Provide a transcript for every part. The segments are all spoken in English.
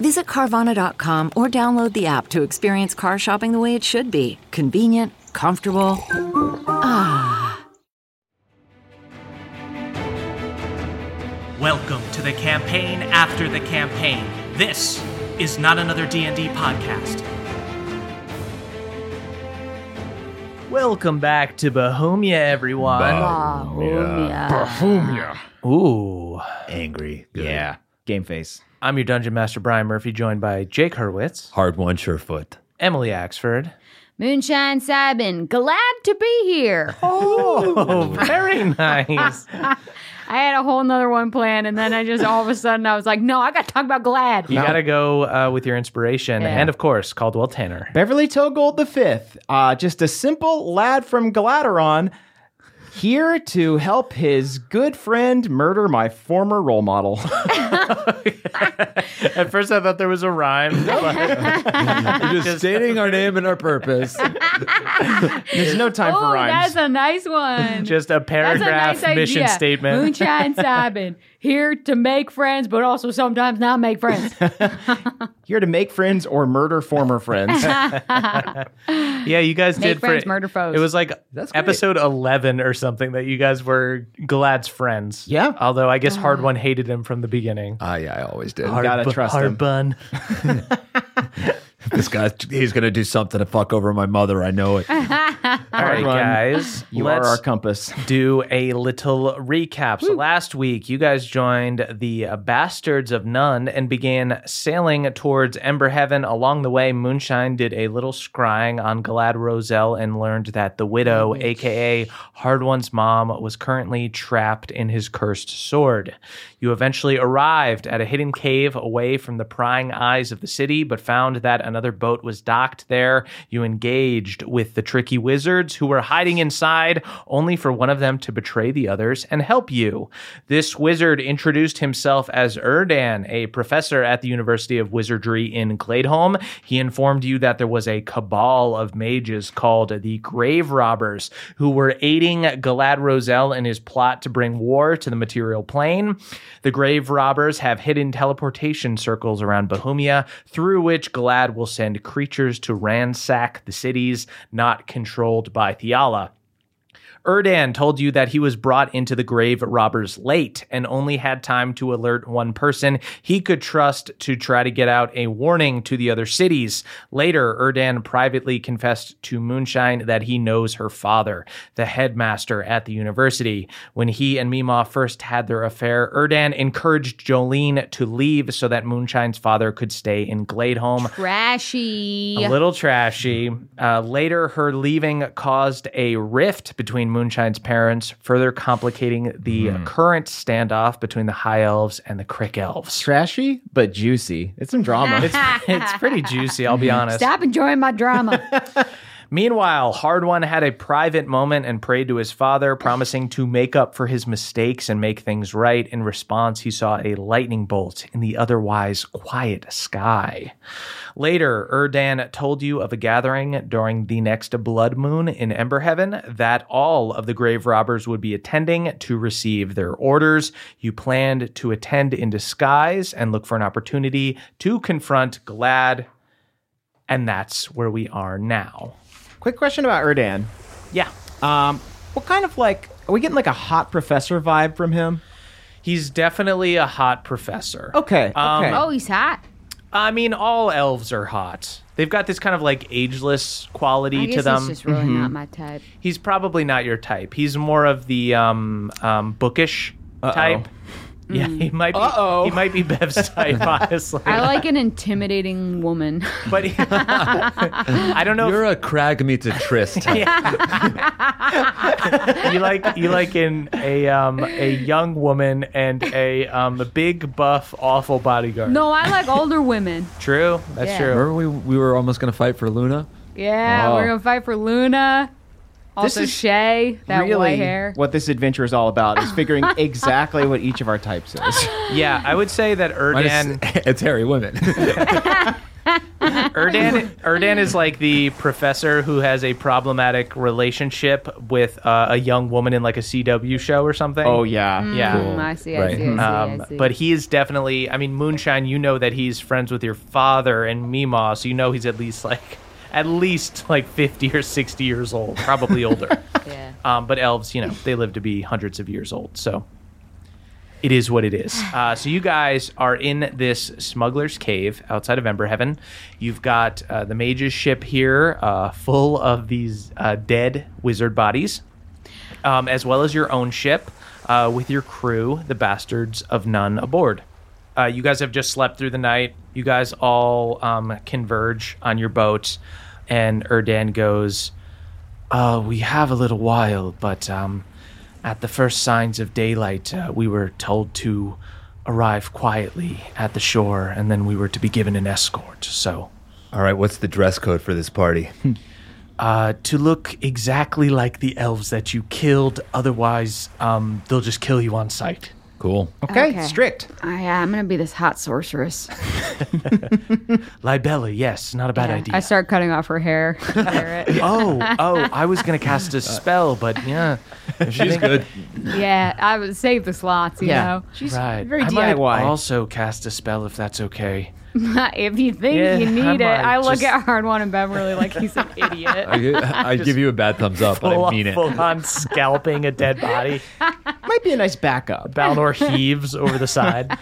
Visit Carvana.com or download the app to experience car shopping the way it should be convenient, comfortable. Ah. Welcome to the campaign after the campaign. This is not another D&D podcast. Welcome back to Bohemia, everyone. Bohemia. Ooh. Angry. Good. Yeah. Game face. I'm your Dungeon Master Brian Murphy, joined by Jake Hurwitz, Hardwon, surefoot. Emily Axford. Moonshine Sabin, glad to be here. Oh, very nice. I had a whole nother one planned, and then I just all of a sudden I was like, no, I got to talk about Glad. You got to go uh, with your inspiration. Yeah. And of course, Caldwell Tanner. Beverly Toegold the Fifth, uh, just a simple lad from Galaderon, here to help his good friend murder my former role model. At first, I thought there was a rhyme. but- Just stating our name and our purpose. There's no time Oh, for rhymes. that's a nice one. Just a That's a paragraph nice mission idea. statement. Moonshine Sabin, here to make friends, but also sometimes not make friends. here to make friends or murder former friends. Yeah, you guys Make did friends, for, murder foes. It was like That's episode eleven or something that you guys were Glad's friends. Yeah. Although I guess Uh-huh. Hardwon hated him from the beginning. Ah, yeah, I always did. Hard gotta bu- trust hard him. bun. This guy, he's gonna do something to fuck over my mother. I know it. All right, Run. guys. You let's are our compass. do a little recap. So last week, you guys joined the uh, Bastards of None and began sailing towards Ember Heaven. Along the way, Moonshine did a little scrying on Galad Roselle and learned that the widow, aka Hardwon's mom, was currently trapped in his cursed sword. You eventually arrived at a hidden cave away from the prying eyes of the city, but found that another boat was docked there. You engaged with the tricky wizards who were hiding inside, only for one of them to betray the others and help you. This wizard introduced himself as Erdan, a professor at the University of Wizardry in Gladeholm. He informed you that there was a cabal of mages called the Grave Robbers who were aiding Galad Roselle in his plot to bring war to the material plane. The Grave Robbers have hidden teleportation circles around Bohemia through which Glad will send creatures to ransack the cities not controlled by Theala. Erdan told you that he was brought into the grave robbers late and only had time to alert one person he could trust to try to get out a warning to the other cities. Later, Erdan privately confessed to Moonshine that he knows her father, the headmaster at the university. When he and Mima first had their affair, Erdan encouraged Jolene to leave so that Moonshine's father could stay in Gladeholm. Trashy. A little trashy. Uh, later, her leaving caused a rift between Moonshine's parents, further complicating the hmm. current standoff between the High Elves and the Crick Elves. Trashy, but juicy. It's some drama. It's, it's pretty juicy, I'll be honest. Stop enjoying my drama. Meanwhile, Hardwon had a private moment and prayed to his father, promising to make up for his mistakes and make things right. In response, he saw a lightning bolt in the otherwise quiet sky. Later, Erdan told you of a gathering during the next blood moon in Ember Heaven that all of the grave robbers would be attending to receive their orders. You planned to attend in disguise and look for an opportunity to confront Glad. And that's where we are now. Quick question about Erdan. Yeah. Um, what kind of like are we getting like a hot professor vibe from him? He's definitely a hot professor. Okay. Um, okay. oh, he's hot. I mean, all elves are hot. They've got this kind of like ageless quality I to them. he's just really not my type. He's probably not your type. He's more of the um, um, bookish type. Yeah, he might be. Uh-oh. He might be Bev's type, honestly. I like an intimidating woman. but he- I don't know. You're a crag meets a tryst. if you like you like in a um, a young woman and a um, a big buff awful bodyguard. no, I like older women. True. That's Yeah. true. Remember we we were almost gonna fight for Luna? Yeah, Oh. we're gonna fight for Luna. Also, is Shay, that really white hair. what this adventure is all about is figuring exactly what each of our types is. Yeah, I would say that Mine is- Erdan it's hairy women. Erdan Erdan is like the professor who has a problematic relationship with uh, a young woman in like a CW show or something. Oh yeah. yeah. Mm, I see, I Right. see, I see, Um, I see. but he is definitely. I mean, Moonshine. You know that he's friends with your father and Mima, so you know he's at least like, at least like fifty or sixty years old, probably older. yeah. um, but elves, you know, they live to be hundreds of years old, so it is what it is. Uh, so you guys are in this smuggler's cave outside of Emberheaven. You've got uh, the mage's ship here, uh, full of these uh, dead wizard bodies, um, as well as your own ship uh, with your crew, the bastards of none aboard. Uh, you guys have just slept through the night. You guys all um, converge on your boat, and Erdan goes, uh, we have a little while, but um, at the first signs of daylight, uh, we were told to arrive quietly at the shore, and then we were to be given an escort. So, All right, what's the dress code for this party? uh, to look exactly like the elves that you killed, otherwise, um, they'll just kill you on sight. Cool. Okay, Okay. strict. I, uh, I'm gonna be this hot sorceress. Libella, yes, not a bad Yeah. idea. I start cutting off her hair. Wear it. oh, oh, I was gonna cast a spell, but yeah, if you She's good. yeah, I would save the slots. You Yeah. know, She's Right. very I might DIY. also cast a spell if that's okay. if you think Yeah, you I need it, might I look just- at Hardwon and Beverly like he's an idiot. I, gi- I give you a bad thumbs up, but I mean it. full on scalping a dead body. Might be a nice backup. Balnor heaves over the side.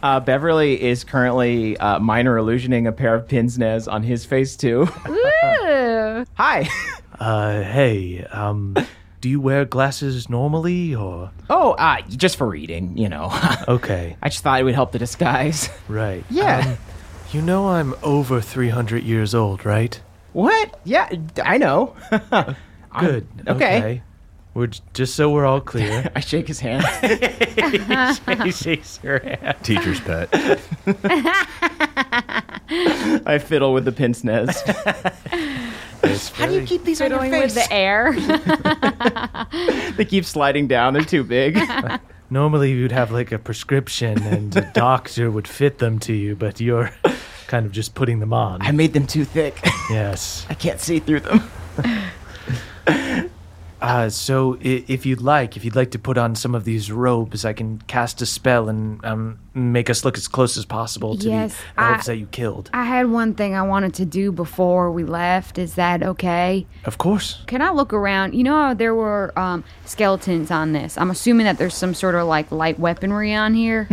Uh, Beverly is currently uh, minor illusioning a pair of pince-nez on his face too. Ooh. Hi. Uh, hey, um, do you wear glasses normally or? Oh, uh, just for reading, you know. Okay, I just thought it would help the disguise. right. Yeah. Um, you know I'm over 300 years old, right? what? Yeah, I know. Good. okay. We're j- just so we're all clear. I shake his hand. he shakes your hand. Teacher's pet. I fiddle with the pince-nez. How do you keep these Fiddling with the air. They keep sliding down. They're too big. Normally you'd have like a prescription and a doctor would fit them to you, but you're kind of just putting them on. I made them too thick. yes. I can't see through them. Uh, so i- if you'd like, if you'd like to put on some of these robes, I can cast a spell and um, make us look as close as possible to Yes, the elves I- that you killed. I had one thing I wanted to do before we left. Is that okay? Of course. Can I look around? You know how there were um, skeletons on this. I'm assuming that there's some sort of like light weaponry on here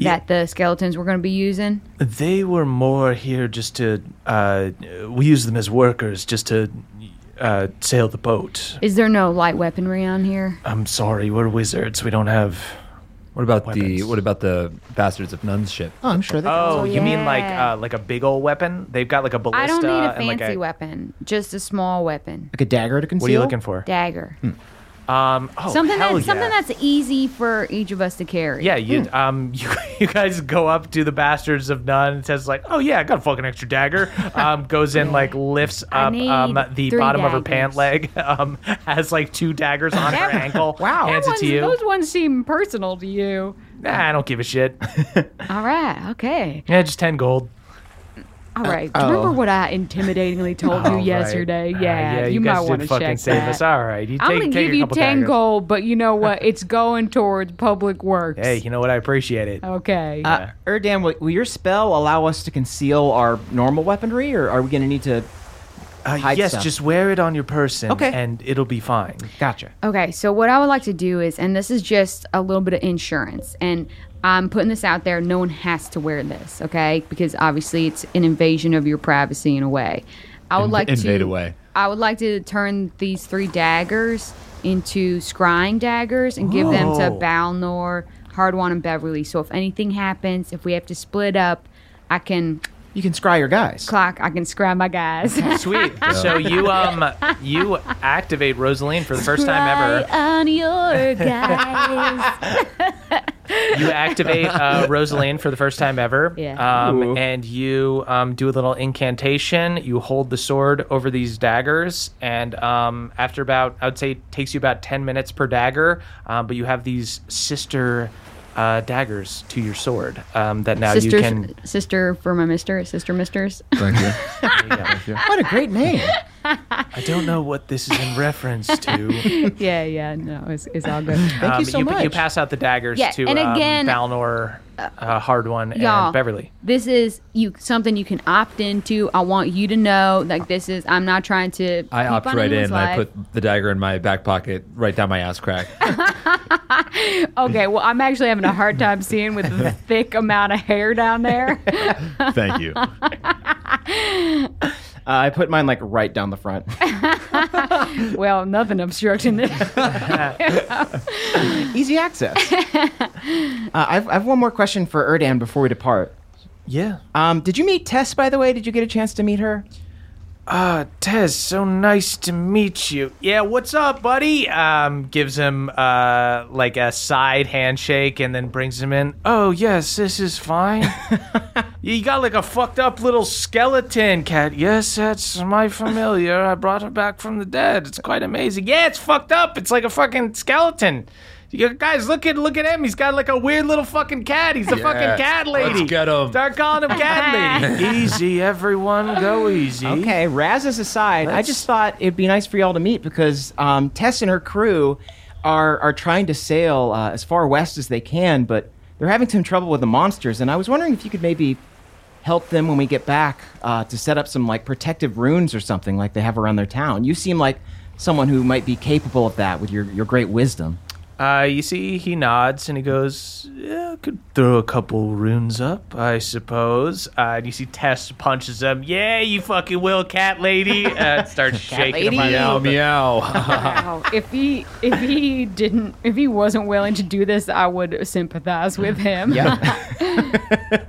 that the skeletons were going to be using. They were more here just to. Uh, we use them as workers just to uh, sail the boat. Is there no light weaponry on here? I'm sorry, we're wizards. We don't have. What about the what about the bastards of Nun's ship? Oh, I'm sure they Oh, you mean like yeah. uh, like a big old weapon? They've got like a ballista. I don't need a and like fancy a, weapon, just a small weapon, like a dagger to conceal. What are you looking for? dagger, Um, oh, something that's yeah. something that's easy for each of us to carry. Yeah, you um you, you guys go up to the bastards of none and says like, oh yeah, I got a fucking extra dagger. Um, goes in like lifts up um the bottom of her pant leg. Um, has like two daggers on her ankle. Wow. hands it to you. Those ones seem personal to you. Nah, I don't give a shit. All right, okay. yeah, just ten gold. All right. oh. Remember what I intimidatingly told Oh, you right. yesterday? Ah, Yeah, you, you, guys might did want to fucking check save that. us. All right, you I'm gonna take give a you couple ten daggers. gold, but you know what? It's going towards public works. Hey, you know what? I appreciate it. Okay. Uh, Erdan, will, will your spell allow us to conceal our normal weaponry, or are we going to need to? Uh, hide yes, stuff. just wear it on your person, Okay. and it'll be fine. Gotcha. Okay, so what I would like to do is, and this is just a little bit of insurance, and I'm putting this out there. No one has to wear this, okay? Because obviously it's an invasion of your privacy in a way. I would Inv- like invade to. away. I would like to turn these three daggers into scrying daggers and give them to Oh. Balnor, Hardwon, and Beverly. So if anything happens, if we have to split up, I can You can scry your guys. Clock. I can scry my guys. Sweet. So you um you activate Rosaline for the first time ever. on your guys. You activate uh, Rosaline for the first time ever. Yeah. Um, and you um, do a little incantation. You hold the sword over these daggers, and um, after about, I would say, it takes you about ten minutes per dagger. Um, but you have these sister uh, daggers to your sword um, that now sister, you can. sister for my mister, sister misters. Thank you. What a great name. I don't know what this is in reference to. yeah, yeah, no, it's, it's all good. Thank you so you, much. You pass out the daggers Yeah, to and um, Balnor, uh, Hardwon, and Beverly. This is you something you can opt into. I want you to know, like this is. I'm not trying to. I peep opt right anyone's in. I put the dagger in my back pocket, right down my ass crack. Okay, well, I'm actually having a hard time seeing with the thick amount of hair down there. Thank you. Uh, I put mine like right down the front. well, nothing obstructing this. Easy access. uh, I've, I have one more question for Erdan before we depart. Yeah. Um, did you meet Tess, by the way? Did you get a chance to meet her? Ah, Tez, so nice to meet you. Yeah, what's up, buddy? Um, gives him uh like a side handshake and then brings him in. Oh yes, this is fine. you got like a fucked up little skeleton cat. Yes, that's my familiar. I brought her back from the dead. It's quite amazing. Yeah, it's fucked up. It's like a fucking skeleton. You guys, look at look at him. He's got like a weird little fucking cat. He's the fucking cat lady. let's get him. Start calling him cat lady. easy, everyone, go easy. Okay, Raz's aside, I Let's- just thought it'd be nice for y'all to meet because um, Tess and her crew are are trying to sail uh, as far west as they can, but they're having some trouble with the monsters. And I was wondering if you could maybe help them when we get back uh, to set up some like protective runes or something like they have around their town. You seem like someone who might be capable of that with your, your great wisdom. Uh, you see, he nods and he goes, "Yeah, I could throw a couple runes up, I suppose." Uh, and you see Tess punches him. Yeah, you fucking will, cat lady. Uh, starts shaking him by meow, meow. Wow. If he if he didn't if he wasn't willing to do this, I would sympathize with him. Yeah.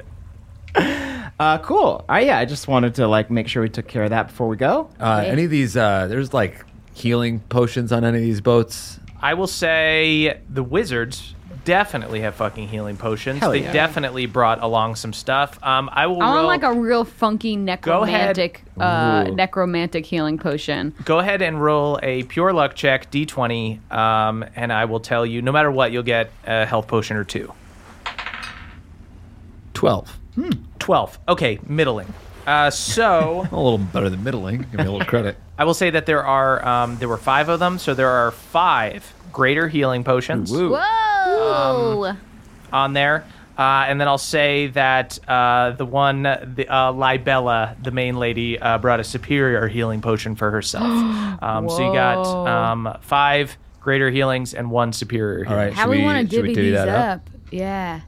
uh, cool. Uh, yeah, I just wanted to like make sure we took care of that before we go. Uh, any of these, uh, there's like healing potions on any of these boats. I will say the wizards definitely have fucking healing potions. Hell they yeah. definitely brought along some stuff. Um, I will I want roll, like a real funky necromantic uh necromantic healing potion. go ahead and roll a pure luck check, d20, um, and I will tell you, no matter what, you'll get a health potion or two. 12. 12. Okay, middling. Uh, so A little better than middling. Give me a little credit. I will say that there are um, there were five of them, so there are five greater healing potions Woo. Whoa! on there. Uh, and then I'll say that uh, the one, the uh, Libella, the main lady, uh, brought a superior healing potion for herself. um, so you got um, five greater healings and one superior. All right. How should we, we, want to should divvy divvy these that up? up? Yeah.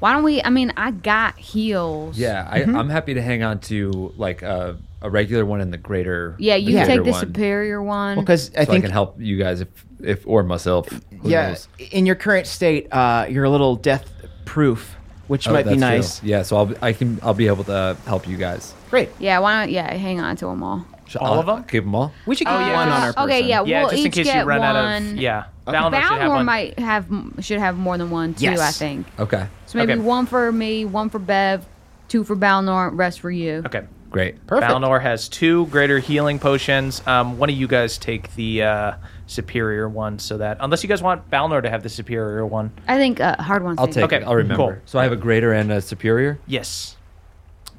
Why don't we? I mean, I got heels. Yeah, I, I'm happy to hang on to like a, a regular one and the greater. Yeah, you the take the one, superior one. Because I so I think can help you guys if if or myself. Who yeah, knows? in your current state, uh, you're a little death proof, which Oh, might be nice. true. Yeah, so I'll be- I can I'll be able to help you guys. Great. yeah, why don't Yeah, hang on to them all. Should- All I'll- of them? I'll Keep them all. We should keep yeah, one on our just- person. Okay, yeah, Yeah, we'll just in each case get you run one. out of yeah. Balnor should have Balnor one. might have should have more than one too. Yes. I think. Okay, So maybe Okay. one for me, one for Bev, two for Balnor, rest for you. Okay. great. Perfect. Balnor has two greater healing potions. Um, one of you guys take the uh, superior one, so that unless you guys want Balnor to have the superior one, I think uh, hard ones. I'll take Okay, it. I'll remember. cool. So I have a greater and a superior. yes.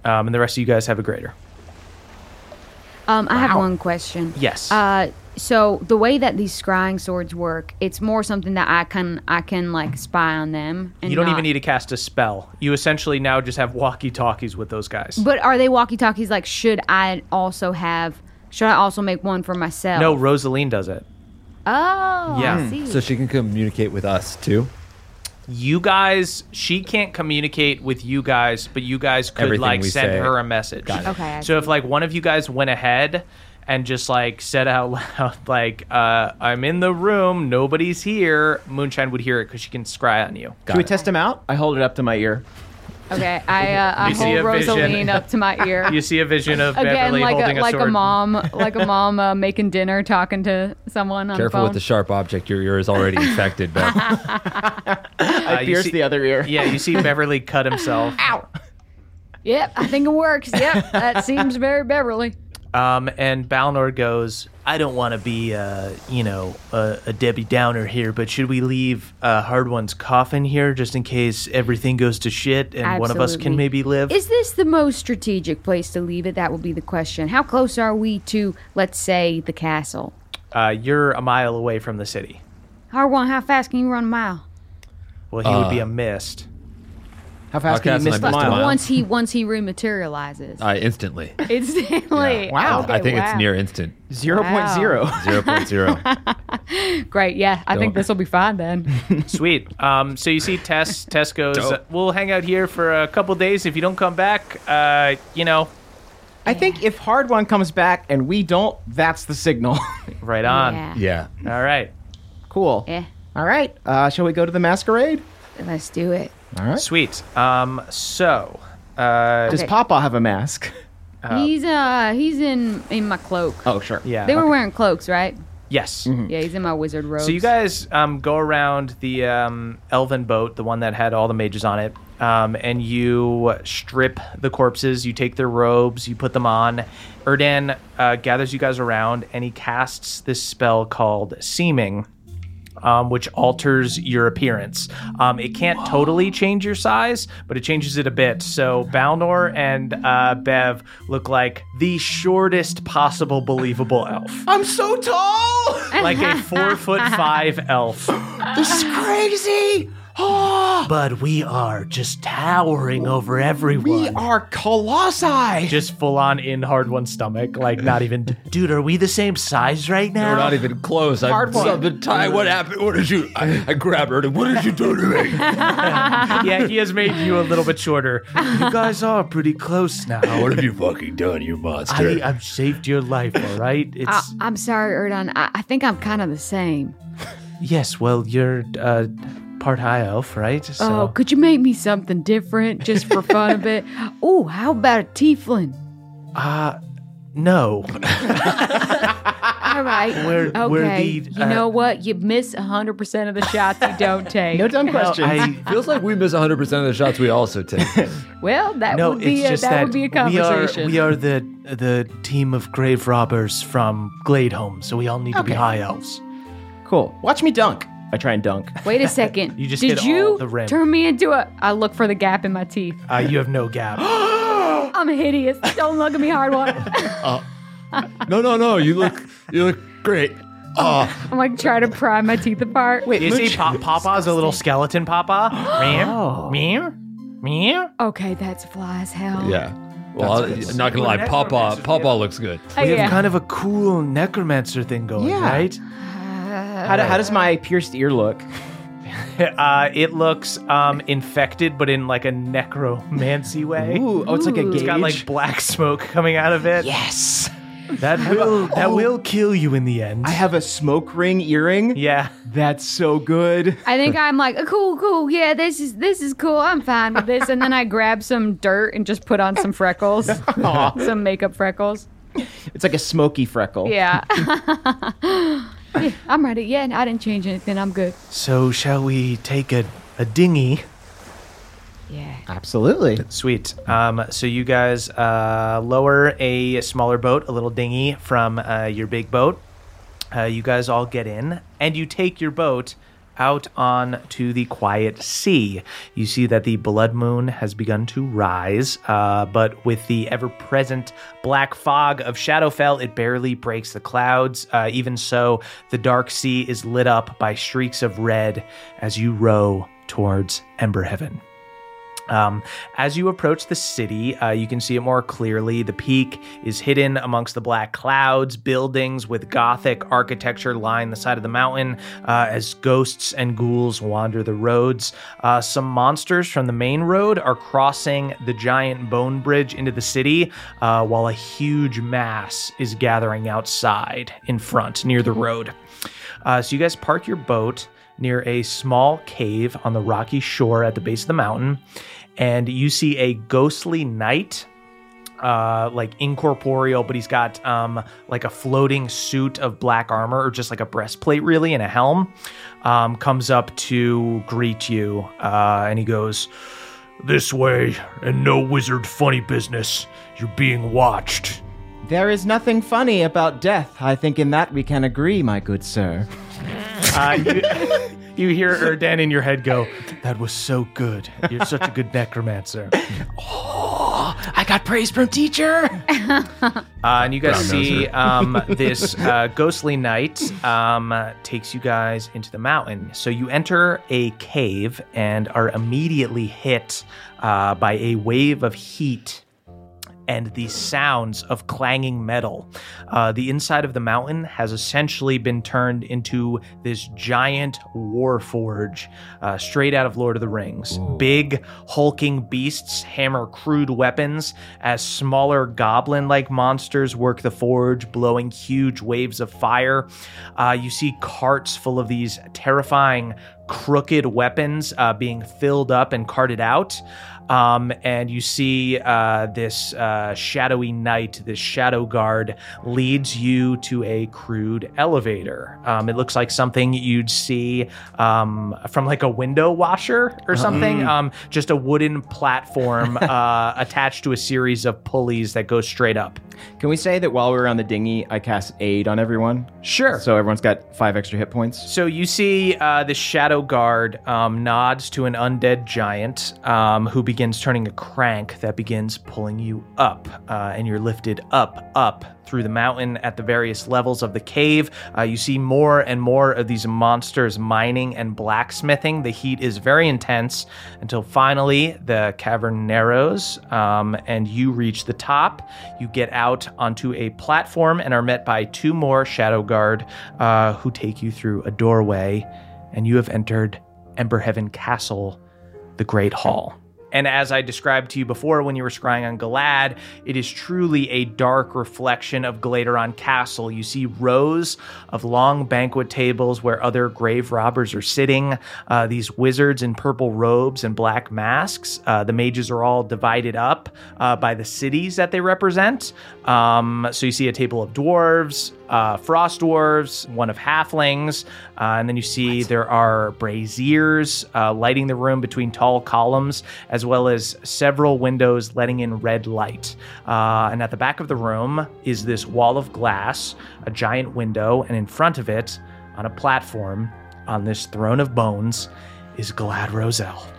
Um, and the rest of you guys have a greater. Um, I have one question. Yes. Uh, so the way that these scrying swords work, it's more something that I can I can like spy on them. And you don't not- even need to cast a spell. You essentially now just have walkie talkies with those guys. But are they walkie talkies? Like, should I also have? Should I also make one for myself? no, Rosaline does it. Oh, Yeah. I see. So she can communicate with us too. You guys, she can't communicate with you guys, but you guys could Everything like we send say. her a message. Got it. Okay, I So if like one of you guys went ahead and just like said out loud, like, uh, "I'm in the room, nobody's here," Moonshine would hear it because she can scry on you. Got Should we it. test him out? I hold it up to my ear. Okay, I uh, I hold a vision. Rosaline up to my ear. You see a vision of Again, Beverly like holding a a, like sword. a mom, like a mom uh, making dinner, talking to someone on Careful the with the sharp object. Your ear is already infected, Beth. I Uh, pierced see- the other ear. Yeah, you see Beverly cut himself. Ow. Yep, I think it works. Yep, that seems very Beverly. Um, and Balnor goes, I don't want to be, uh, you know, a, a Debbie Downer here, but should we leave uh, Hardwon's coffin here just in case everything goes to shit and one of us can maybe live? Is this the most strategic place to leave it? That will be the question. How close are we to, let's say, the castle? Uh, you're a mile away from the city. Hardwon, how fast can you run a mile? Well, he would Uh, be a mist. How fast can Outcast you and miss I the mile? mile. Once he once he rematerializes. I instantly. Instantly. Wow. Okay, I think wow. it's near instant. Zero point zero. 0.0. Great. Yeah, I think Don't- this will be fine then. Sweet. Um, so you see Tess. Tess goes, Dope. we'll hang out here for a couple days. If you don't come back, uh, you know, I think if Hardwon comes back and we don't, that's the signal. right on. yeah. yeah. All right. cool. Yeah. All right. Uh, shall we go to the masquerade? Let's do it. All right. Sweet. Um, so, uh, Does Okay. Papa have a mask? he's uh he's in in my cloak. Oh, sure. yeah. They were wearing cloaks, right? yes. Yeah, he's in my wizard robes. So you guys um, go around the um, elven boat, the one that had all the mages on it, um, and you strip the corpses. You take their robes, you put them on. Erdan uh, gathers you guys around, and he casts this spell called Seeming. Um, which alters your appearance. Um, it can't totally change your size, but it changes it a bit. So Balnor and uh, Bev look like the shortest possible believable elf, I'm so tall. like a four foot five elf. this is crazy. But we are just towering over everyone. we are colossi. just full on in Hardwon stomach, like not even. Dude, are we the same size right now? We're not even close. I Hardwon. saw the tie. What happened? What did you? I, I grabbed her. and, What did you do to me? yeah, he has made you a little bit shorter. You guys are pretty close now. what have you fucking done, you monster? I, I've saved your life, all right? It's I, I'm sorry, Erdan. I, I think I'm kind of the same. yes. Well, you're uh, part high elf, right? So Oh, could you make me something different just for fun a bit? Oh, how about a tiefling? Uh, no. All right. We're- okay. we're the, you uh, know what? You miss 100% of the shots you don't take. no dumb questions. I, Feels like we miss 100 percent of the shots we also take. well, that no, would be it's a, just that, that, would be a conversation. we are we are the the team of grave robbers from Gladeholm, so we all need to be high elves. cool. Watch me dunk. I try and dunk. Wait a second. You just Did hit you all the rim. turn me into a? I look for the gap in my teeth. Uh, you have no gap. I'm hideous. Don't look at me Hardwon. no, no, no. You look. You look great. Oh, I'm like trying to pry my teeth apart. Wait, You see, Mooch- pa- Papa's a little skeleton Papa. Meow, meow, meow. Okay, that's fly as hell. yeah. Well, I'm not gonna lie. Papa, Papa looks good. Oh, We yeah. have kind of a cool necromancer thing going, Yeah. right? How, do, how does my pierced ear look? Uh, it looks um, infected, but in like a necromancy way. Ooh, oh, it's like a Ooh. gauge. It's got like black smoke coming out of it. yes. That will that will kill you in the end. I have a smoke ring earring. yeah. That's so good. I think I'm like, "Oh, cool, cool. Yeah, this is this is cool. I'm fine with this. And then I grab some dirt and just put on some freckles, some makeup freckles. It's like a smoky freckle. Yeah. yeah, I'm ready. Yeah, I didn't change anything. I'm good. So shall we take a, a dinghy? Yeah. Absolutely. Sweet. Um, so you guys uh, lower a smaller boat, a little dinghy, from uh, your big boat. Uh, you guys all get in, and you take your boat out on to the quiet sea. You see that the blood moon has begun to rise, uh, but with the ever-present black fog of Shadowfell, it barely breaks the clouds. Uh, even so, the dark sea is lit up by streaks of red as you row towards Ember Heaven. Um, as you approach the city, uh, you can see it more clearly. The peak is hidden amongst the black clouds. Buildings with Gothic architecture line the side of the mountain uh, as ghosts and ghouls wander the roads. Uh, some monsters from the main road are crossing the giant bone bridge into the city, uh, while a huge mass is gathering outside in front near the road. Uh, so you guys park your boat near a small cave on the rocky shore at the base of the mountain. And you see a ghostly knight uh, like incorporeal, but he's got um, like a floating suit of black armor, or just like a breastplate, really, and a helm. Um, comes up to greet you, uh, and he goes, This way, and no wizard funny business. You're being watched. There is nothing funny about death. I think in that we can agree, my good sir. uh, you, you hear Erdan in your head go, "That was so good. You're such a good necromancer." Oh, I got praise from teacher. Uh, and you guys see um, this uh, ghostly knight um, uh, takes you guys into the mountain. So you enter a cave and are immediately hit uh, by a wave of heat and the sounds of clanging metal. Uh, the inside of the mountain has essentially been turned into this giant war forge, uh, straight out of Lord of the Rings. Big, hulking beasts hammer crude weapons as smaller goblin like monsters work the forge, blowing huge waves of fire. Uh, you see carts full of these terrifying crooked weapons uh, being filled up and carted out. Um, and you see uh, this uh, shadowy knight, this shadow guard, leads you to a crude elevator. Um, it looks like something you'd see um, from like a window washer or something. Um, just a wooden platform uh, attached to a series of pulleys that go straight up. Can we say that while we were on the dinghy, I cast aid on everyone? Sure. So everyone's got five extra hit points. So you see uh, the shadow guard um, nods to an undead giant um, who begins turning a crank that begins pulling you up, uh, and you're lifted up, up through the mountain at the various levels of the cave. Uh, you see more and more of these monsters mining and blacksmithing. The heat is very intense until finally the cavern narrows um, and you reach the top. You get out onto a platform and are met by two more shadow guard uh, who take you through a doorway, and you have entered Emberheaven Castle, the Great Hall. And as I described to you before when you were scrying on Galad, it is truly a dark reflection of Galaderon Castle. You see rows of long banquet tables where other grave robbers are sitting, uh, these wizards in purple robes and black masks. Uh, the mages are all divided up uh, by the cities that they represent. Um, so you see a table of dwarves, uh, frost dwarves, one of halflings, uh, and then you see there are braziers uh, lighting the room between tall columns, as well as several windows letting in red light. Uh, and at the back of the room is this wall of glass, a giant window, and in front of it, on a platform, on this throne of bones, is Glad Roselle.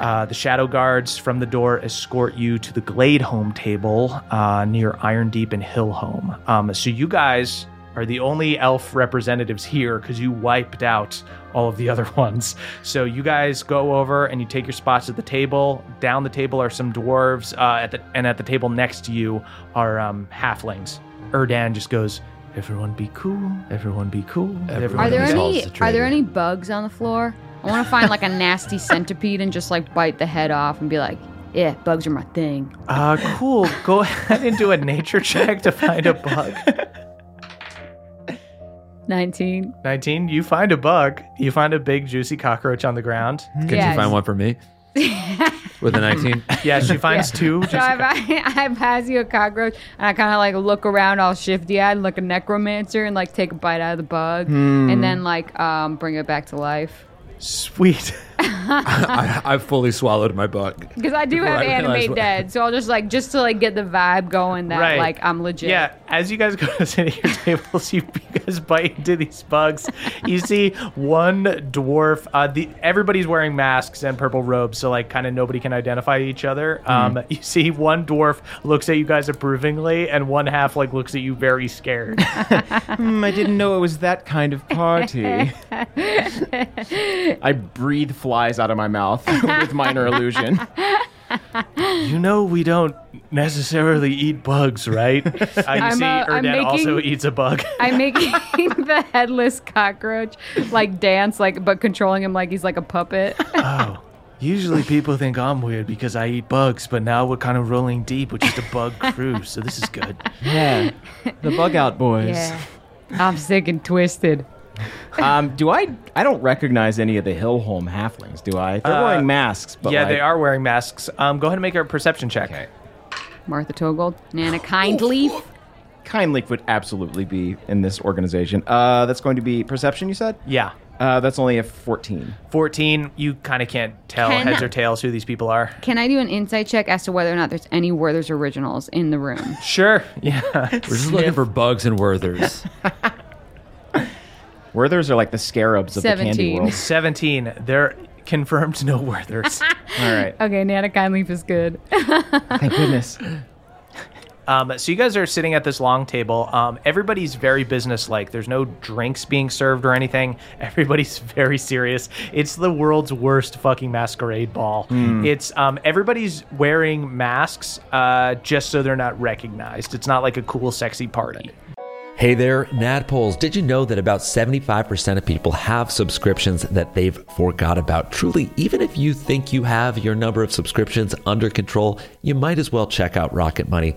Uh, the shadow guards from the door escort you to the Gladeholm table uh, near Iron Deep and Hill Home. Um, so you guys are the only elf representatives here because you wiped out all of the other ones. So you guys go over and you take your spots at the table. Down the table are some dwarves, uh, at the, and at the table next to you are um, halflings. Erdan just goes, "Everyone be cool. Everyone be cool. Everyone Are there any always a are there any bugs on the floor? I want to find like a nasty centipede and just like bite the head off and be like, yeah, bugs are my thing. Uh, cool. Go ahead and do a nature check to find a bug. 19. 19, you find a bug. You find a big, juicy cockroach on the ground. Could Yes. you find one for me? With a 19? Yeah, she finds two. So I, I pass you a cockroach and I kind of like look around all shifty eyed like a necromancer and like take a bite out of the bug and then like um, bring it back to life. Sweet. I, I fully swallowed my bug. Because I do have I anime what- dead, so I'll just like just to like get the vibe going that Right. like I'm legit. Yeah, as you guys go to sit at your tables, you, you guys bite into these bugs. You see one dwarf. Uh, the everybody's wearing masks and purple robes, so like kind of nobody can identify each other. Um, you see one dwarf looks at you guys approvingly, and one half like looks at you very scared. Hmm, I didn't know it was that kind of party. I breathe flies out of my mouth with minor illusion. you know we don't necessarily eat bugs, right? You I'm, see, uh, I'm Erdan also making- eats a bug. I'm making the headless cockroach like dance like but controlling him like he's like a puppet. Oh. Usually people think I'm weird because I eat bugs, but now we're kind of rolling deep with just a bug crew, so this is good. Yeah, the bug out boys. yeah. I'm sick and twisted. Um, do I? I don't recognize any of the Hillholm halflings. Do I? They're wearing masks. But yeah, like- they are wearing masks. Um, go ahead and make a perception check. Martha Toegold, Nana Kindleaf. Kindleaf would absolutely be in this organization. Uh, that's going to be perception. You said? Yeah. Uh, that's only a fourteen. 14, you kind of can't tell Can- heads or tails who these people are. Can I do an insight check as to whether or not there's any Werther's originals in the room? Sure. Yeah. We're just looking for bugs and Werthers. Werthers are like the scarabs of the candy 17. world. 17. They're confirmed no Werthers. All right. Okay, Nana Kindleaf is good. Thank goodness. Um, so you guys are sitting at this long table. Um, everybody's very businesslike. There's no drinks being served or anything. Everybody's very serious. It's the world's worst fucking masquerade ball. It's um, everybody's wearing masks uh, just so they're not recognized. It's not like a cool, sexy party. Hey there, Naddpoles. Did you know that about 75% of people have subscriptions that they've forgot about? Truly, even if you think you have your number of subscriptions under control, you might as well check out Rocket Money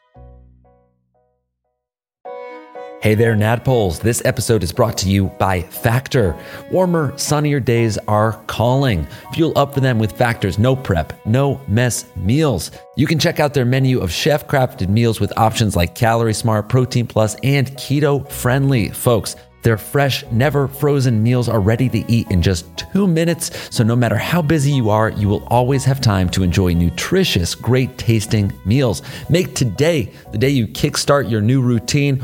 Hey there, Naddpoles. This episode is brought to you by Factor. Warmer, sunnier days are calling. Fuel up for them with Factor's no prep, no mess meals. You can check out their menu of chef crafted meals with options like Calorie Smart, Protein Plus, and Keto Friendly. Folks, their fresh, never frozen meals are ready to eat in just two minutes. So, no matter how busy you are, you will always have time to enjoy nutritious, great tasting meals. Make today the day you kickstart your new routine.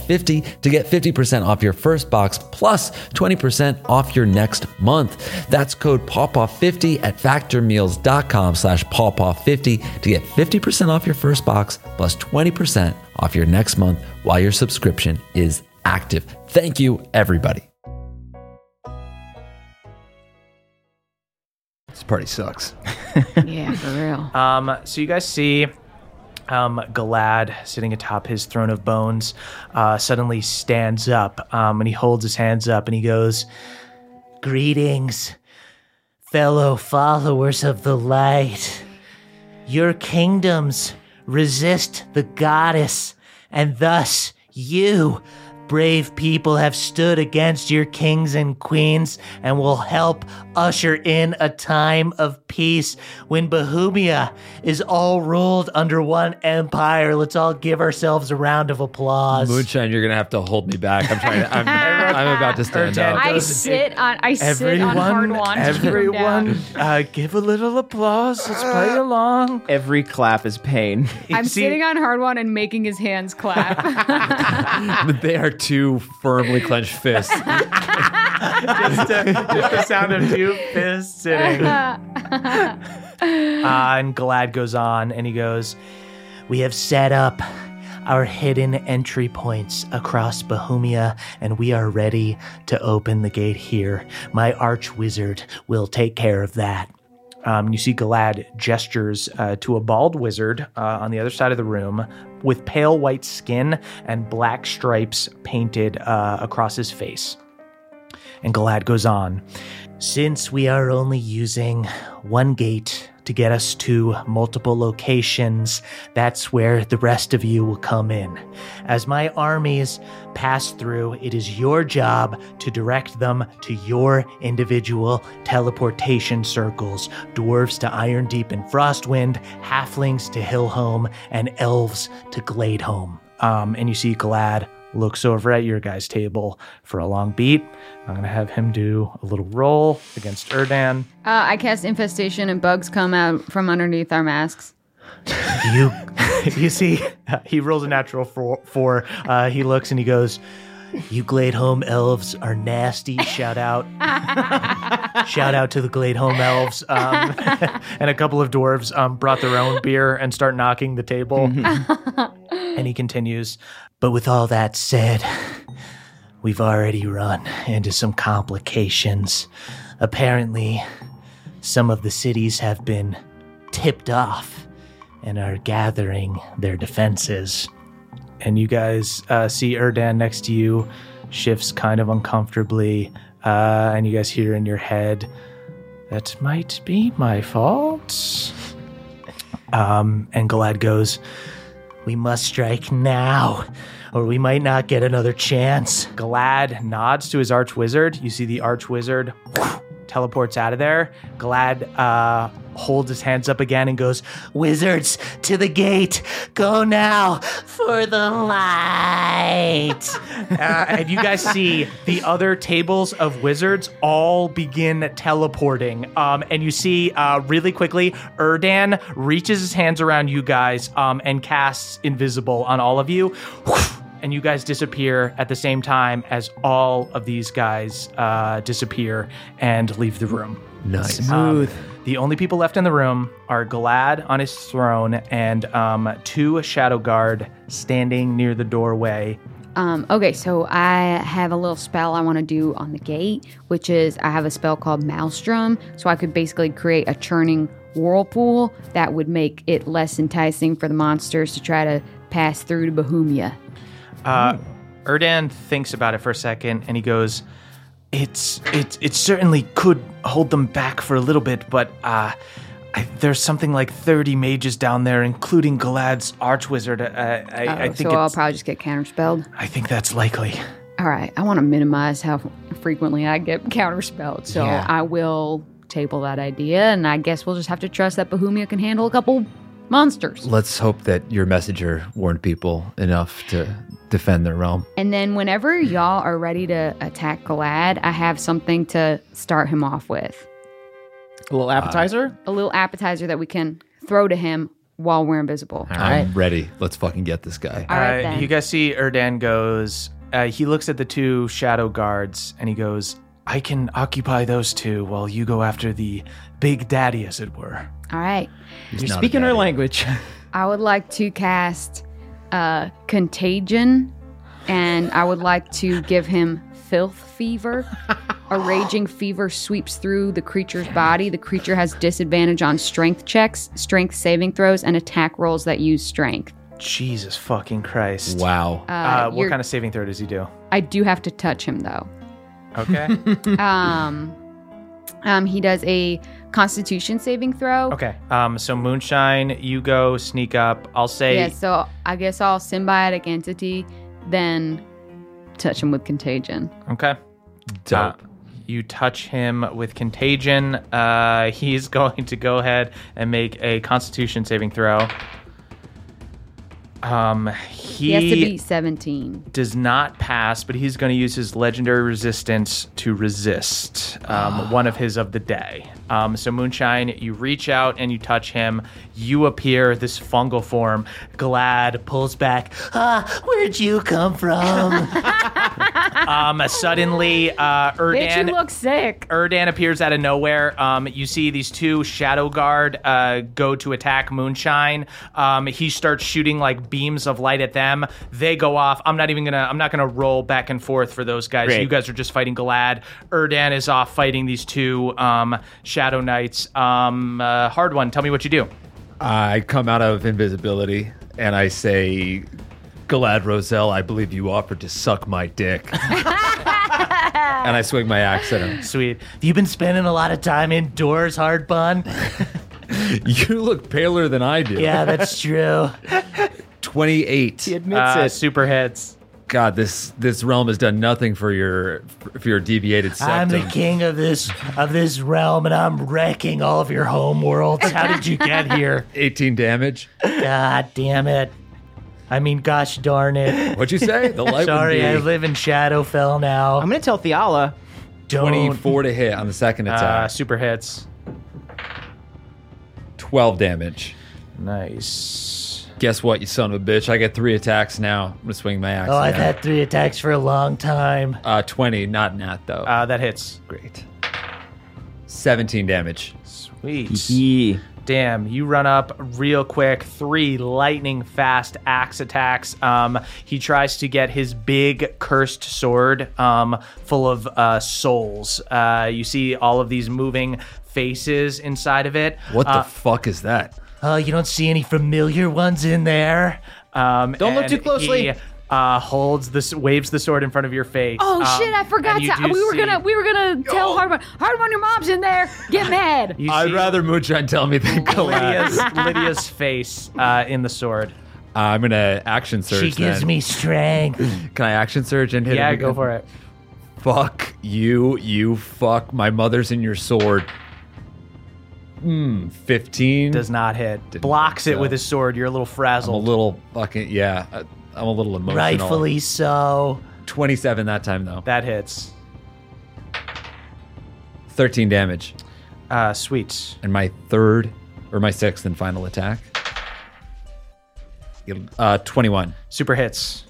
pawpaw50 to get 50% off your first box plus 20% off your next month. That's code pawpaw50 at factormeals.com slash pawpaw50 to get 50% off your first box plus 20% off your next month while your subscription is active. Thank you, everybody. this party sucks. yeah, for real. Um, so you guys see um, Galad sitting atop his throne of bones uh, suddenly stands up um, and he holds his hands up and he goes, Greetings, fellow followers of the light. Your kingdoms resist the goddess, and thus you, brave people, have stood against your kings and queens and will help usher in a time of peace when Bohemia is all ruled under one empire. Let's all give ourselves a round of applause. Moonshine, you're gonna have to hold me back. I'm trying. To, I'm, I'm about to stand up. I sit on I sit on Hardwon. to keep 'em everyone, uh, give a little applause. Let's play along. Every clap is pain. I'm see- sitting on Hardwon and making his hands clap. they are two firmly clenched fists. just, just the sound of two fists sitting. uh, and Glad goes on and he goes, We have set up our hidden entry points across Bohemia, and we are ready to open the gate here. My arch wizard will take care of that. Um, you see Galad gestures uh, to a bald wizard uh, on the other side of the room with pale white skin and black stripes painted uh, across his face. And Galad goes on Since we are only using one gate to get us to multiple locations, that's where the rest of you will come in. As my armies pass through, it is your job to direct them to your individual teleportation circles dwarves to Iron Deep and Frostwind, halflings to Hillhome, and elves to Gladeholm. Um, and you see Glad looks over at your guys' table for a long beat. I'm going to have him do a little roll against Erdan. Uh, I cast infestation and bugs come out from underneath our masks. you you see he rolls a natural four, four. Uh, he looks and he goes you Gladeholm elves are nasty shout out shout out to the Gladeholm elves um, and a couple of dwarves um, brought their own beer and start knocking the table and he continues but with all that said we've already run into some complications apparently some of the cities have been tipped off and are gathering their defenses. And you guys uh, see Erdan next to you, shifts kind of uncomfortably, uh, and you guys hear in your head, "That might be my fault." Um, and Galad goes, "We must strike now." Or we might not get another chance. Galad nods to his arch wizard. You see the archwizard teleports out of there. Galad uh, holds his hands up again and goes, Wizards, to the gate. Go now for the light. uh, and you guys see the other tables of wizards all begin teleporting. Um, and you see uh, really quickly, Erdan reaches his hands around you guys um, and casts invisible on all of you. and you guys disappear at the same time as all of these guys uh, disappear and leave the room. Nice. Smooth. The only people left in the room are Galad on his throne and um, two Shadow Guard standing near the doorway. Um, okay, so I have a little spell I want to do on the gate, which is I have a spell called Maelstrom. So I could basically create a churning whirlpool that would make it less enticing for the monsters to try to pass through to Bohemia. Uh, Erdan thinks about it for a second and he goes, "It's it it certainly could hold them back for a little bit, but uh, I, there's something like 30 mages down there, including Galad's archwizard. Uh, I, I Oh, think so I'll it's, probably just get counterspelled. I think that's likely. All right, I want to minimize how frequently I get counterspelled, so Yeah. I will table that idea, and I guess we'll just have to trust that Bohemia can handle a couple monsters. Let's hope that your messenger warned people enough to defend their realm. And then whenever y'all are ready to attack Galad, I have something to start him off with. A little appetizer. A little appetizer that we can throw to him while we're invisible. All I'm ready. Let's fucking get this guy. All right, Uh, you guys see Erdan goes, uh, he looks at the two shadow guards and he goes, I can occupy those two while you go after the big daddy, as it were. All right. He's You're speaking our language. I would like to cast uh, Contagion, and I would like to give him Filth Fever. A raging fever sweeps through the creature's body. The creature has disadvantage on strength checks, strength saving throws, and attack rolls that use strength. Jesus fucking Christ. Wow. Uh, what you're- kind of saving throw does he do? I do have to touch him though. Okay. Um, um, he does a Constitution saving throw. okay. Um, so Moonshine, you go sneak up. I'll say Yeah, so I guess I'll symbiotic entity, then touch him with contagion. Okay. Dope. Uh, you touch him with contagion. Uh, he's going to go ahead and make a Constitution saving throw. Um, he, He has to beat 17. does not pass, but he's going to use his legendary resistance to resist um, one of his of the day. Um, so, Moonshine, you reach out and you touch him. You appear this fungal form. Galad pulls back. Ah, where'd you come from? um, suddenly, uh, Bitch, Erdan. you look sick. Erdan appears out of nowhere. Um, you see these two Shadow Guard uh, go to attack Moonshine. Um, he starts shooting like beams of light at them. They go off. I'm not even gonna. I'm not gonna roll back and forth for those guys. Great. You guys are just fighting Galad. Erdan is off fighting these two um, Shadow Shadow Knights. Um, uh, Hardwon. Tell me what you do. I come out of invisibility and I say, Galad Roselle, I believe you offered to suck my dick. and I swing my axe at him. Sweet. you've you been spending a lot of time indoors, Hardwon? You look paler than I do. Yeah, that's true. 28. He admits Uh, it. super hits. God, this this realm has done nothing for your for your deviated septum. I'm the king of this of this realm, and I'm wrecking all of your home worlds. How did you get here? 18 damage. God damn it! I mean, gosh darn it! What'd you say? The light Sorry, would I be live in Shadowfell now. I'm going to tell Theala. Don't 24 to hit on the second Uh, attack. super hits. 12 damage. Nice. Guess what, you son of a bitch? I get three attacks now. I'm gonna swing my axe. Oh, I've again. had three attacks for a long time. uh, 20, not nat though. Uh, that hits. Great. 17 damage. Sweet. Yeah. Damn, you run up real quick. Three lightning fast axe attacks. Um, he tries to get his big cursed sword um, full of uh, souls. Uh, you see all of these moving faces inside of it. What Uh, the fuck is that? Oh, you don't see any familiar ones in there. Um, Don't look too closely. He, uh, holds this, waves the sword in front of your face. Oh Um, shit! I forgot to. do We were see- gonna. We were gonna tell Hardman. Hardman, your mom's in there. Get mad. You I'd see rather Moonshine tell me than Lydia's. Lydia's, Lydia's face uh, in the sword. I'm gonna action surge. She gives then. me strength. Can I action surge and hit Yeah, him go for it. Fuck you, you fuck. My mother's in your sword. Hmm, 15. Does not hit. Didn't Blocks it so. with his sword. You're a little I'm a little fucking, yeah. I'm a little emotional. Rightfully so. 27 that time, though. that hits. 13 damage. Uh, sweet. And my third, or my sixth and final attack. Uh, 21. Super hits.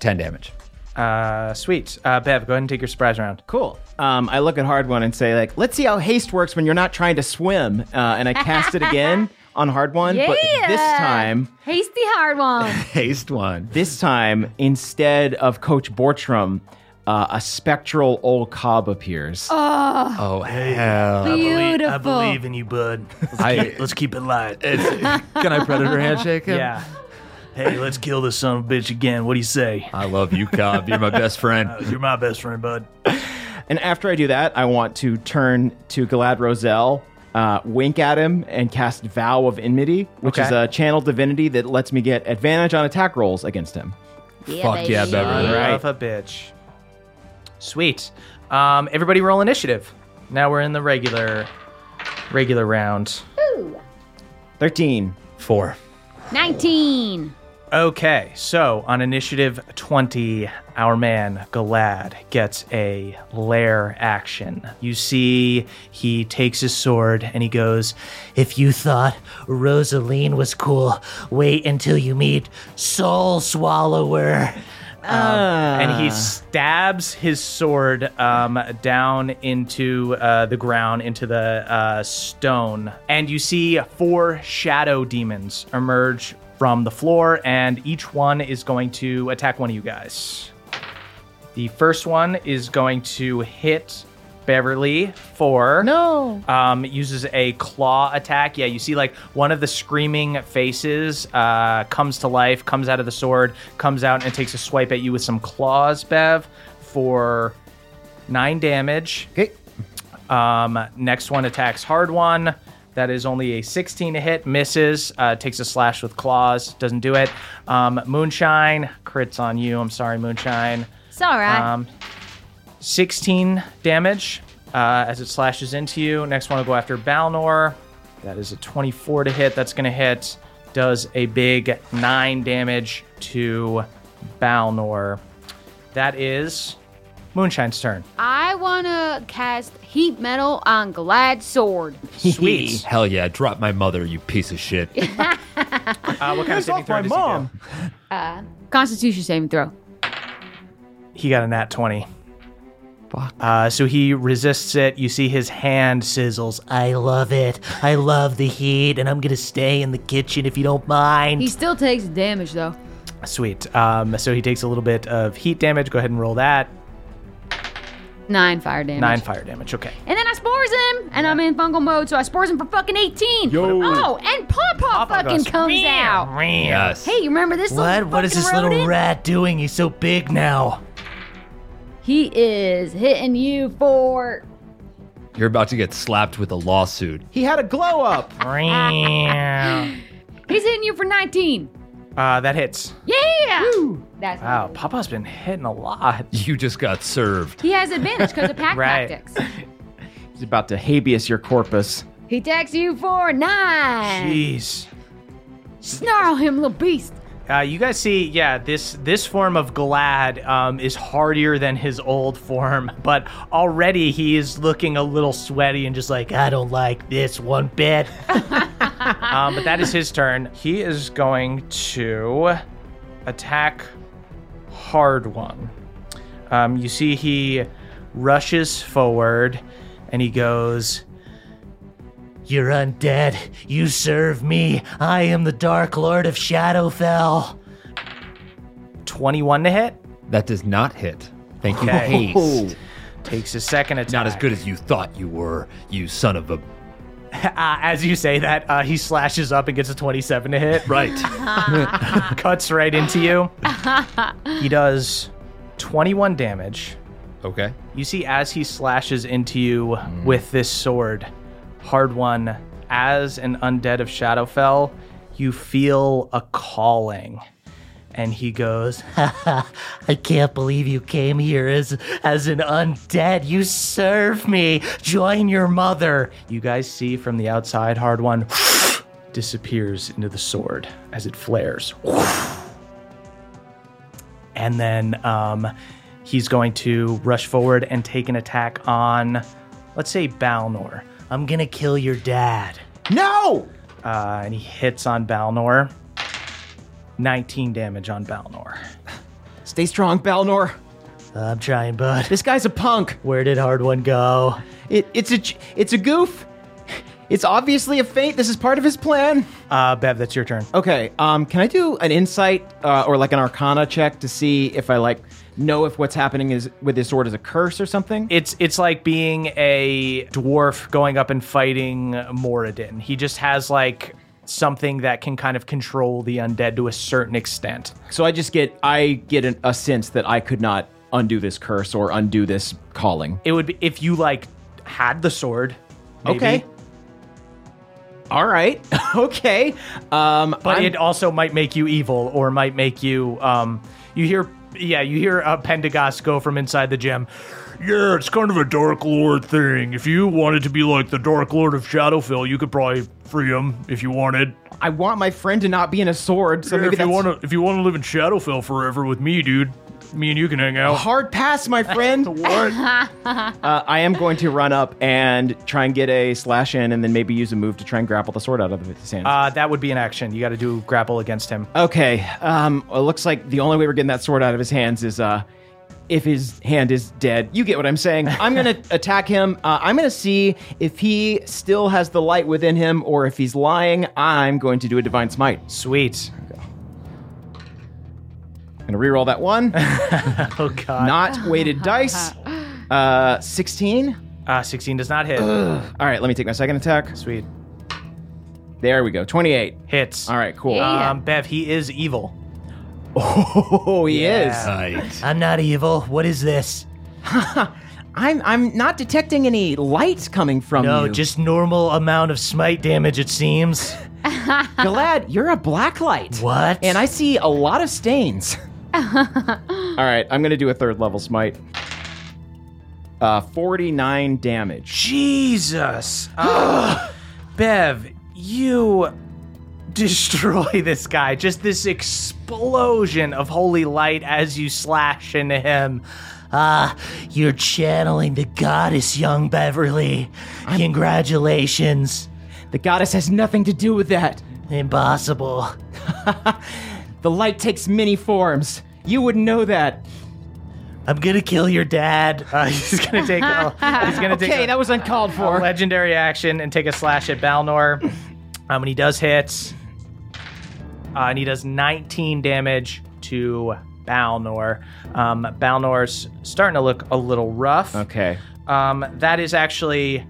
10 damage. Uh, sweet. Uh, Bev, go ahead and take your surprise round. Cool. Um, I look at Hardwon and say, like, let's see how haste works when you're not trying to swim. Uh, and I cast it again on Hardwon, yeah. but this time, hasty Hardwon. Haste one. this time, instead of Coach Bortram, uh, a spectral old cob appears. Oh, Oh, hell. Beautiful. I believe in you, bud. I, Let's keep it light. can I predator handshake him? Yeah. Hey, let's kill this son of a bitch again. What do you say? I love you, Cobb. You're my best friend. You're my best friend, bud. And after I do that, I want to turn to Galad Roselle, uh, wink at him, and cast Vow of Enmity, which Okay. is a channel divinity that lets me get advantage on attack rolls against him. Fuck yeah, Son Beverly. Right. of a bitch. Sweet. Um, everybody roll initiative. Now we're in the regular, regular round. 13. Four. Nineteen. Okay, so on initiative 20, our man Galad gets a lair action. You see, he takes his sword and he goes, If you thought Rosaline was cool, wait until you meet Soul Swallower. and he stabs his sword um, down into uh, the ground, into the uh, stone. And you see four shadow demons emerge from the floor, and each one is going to attack one of you guys. The first one is going to hit Beverly for No. um, uses a claw attack. Yeah, you see like one of the screaming faces uh, comes to life, comes out of the sword, comes out and takes a swipe at you with some claws, Bev, for nine damage. Okay. Um, next one attacks Hardwon. That is only a 16 to hit, misses, uh, takes a slash with claws, doesn't do it. Um, Moonshine, crits on you. I'm sorry, Moonshine. It's all right. Um, 16 damage uh, as it slashes into you. Next one will go after Balnor. That is a 24 to hit. That's going to hit. Does a big 9 damage to Balnor. That is Moonshine's turn. I want to cast heat metal on Galad's sword. Sweet. Hell yeah, drop my mother, you piece of shit. Uh, what kind of saving throw does he do? Constitution saving throw. He got a nat 20. Uh, so he resists it. You see his hand sizzles. I love it. I love the heat, and I'm gonna stay in the kitchen if you don't mind. He still takes damage though. Sweet. Um, so he takes a little bit of heat damage. Go ahead and roll that. Nine fire damage. Nine fire damage. Okay. And then I spores him, and I'm in fungal mode, so I spores him for fucking 18. Oh, and Paw Paw fucking goes, comes "Meow, out. Yes. Hey, you remember this What? little What is fucking this little rodent? rat doing? He's so big now. He is hitting you for. You're about to get slapped with a lawsuit. He had a glow up. He's hitting you for 19. Uh, that hits. Yeah. That's Wow, Papa's been hitting a lot. You just got served. He has advantage because of pack Right. tactics. He's about to habeas your corpus. He attacks you for nine. Jeez. Snarl him, little beast. Uh, you guys see, yeah, this this form of Galad um, is hardier than his old form, but already he is looking a little sweaty and just like, I don't like this one bit. Um, but that is his turn. He is going to attack Hardwon. Um, you see, he rushes forward and he goes, You're undead. You serve me. I am the Dark Lord of Shadowfell. 21 to hit. That does not hit. Thank you, Okay. haste. Takes his second attack. Not as good as you thought you were, you son of a. Uh, as you say that, uh, he slashes up and gets a 27 to hit. Right. Cuts right into you. he does 21 damage. okay. You see, as he slashes into you with this sword, Hardwon, as an undead of Shadowfell, you feel a calling. And he goes, I can't believe you came here as as an undead. You serve me. Join your mother. You guys see from the outside, Hardwon disappears into the sword as it flares. And then um, he's going to rush forward and take an attack on, let's say, Balnor. I'm gonna kill your dad. No! Uh, and he hits on Balnor. 19 damage on Balnor. Stay strong, Balnor. I'm trying, bud. This guy's a punk. Where did Hardwon go? It, it's a it's a goof. It's obviously a feint. This is part of his plan. Uh, Bev, that's your turn. Okay. Um, can I do an insight uh, or like an Arcana check to see if I like know if what's happening is with this sword is a curse or something? It's it's like being a dwarf going up and fighting Moradin. He just has like something that can kind of control the undead to a certain extent. so I just get I get an, a sense that I could not undo this curse or undo this calling. It would be if you like had the sword. maybe, Okay. All right. okay. Um, But I'm- it also might make you evil or might make you um you hear yeah, you hear a Pendergast go from inside the gym. Yeah, it's kind of a Dark Lord thing. If you wanted to be like the Dark Lord of Shadowfell, you could probably free him if you wanted. I want my friend to not be in a sword. So Yeah, maybe if you want to, if you want to live in Shadowfell forever with me, dude, me and you can hang out. hard pass, my friend. What? uh, I am going to run up and try and get a slash in, and then maybe use a move to try and grapple the sword out of his hands. Uh that would be an action. You got to do grapple against him. okay. Um, it looks like the only way we're getting that sword out of his hands is uh, if his hand is dead. You get what I'm saying. I'm gonna attack him. Uh, I'm gonna see if he still has the light within him, or if he's lying. I'm going to do a divine smite. Sweet. I'm gonna reroll that one. Oh god. Not weighted dice. Uh, 16. Uh 16 does not hit. All right, let me take my second attack. Sweet. There we go. 28. Hits. All right, cool. Yeah. Um Bev, he is evil. Oh, he is. Right. I'm not evil. What is this? I'm I'm not detecting any light coming from No, you. just normal amount of smite damage, it seems. Galad you're a black light. What? And I see a lot of stains. All right, I'm gonna do a third level smite. Uh, 49 damage. Jesus. Uh, Bev, you destroy this guy. Just this explosion of holy light as you slash into him. Ah, you're channeling the goddess, young Beverly. Congratulations. The goddess has nothing to do with that. Impossible. The light takes many forms. You wouldn't know that. I'm gonna kill your dad. Uh, he's gonna take. A, he's gonna take Okay, a, that was uncalled for. legendary action and take a slash at Balnor. Um, and he does hit. Uh, and he does 19 damage to Balnor. Um, Balnor's starting to look a little rough. Okay. Um, that is actually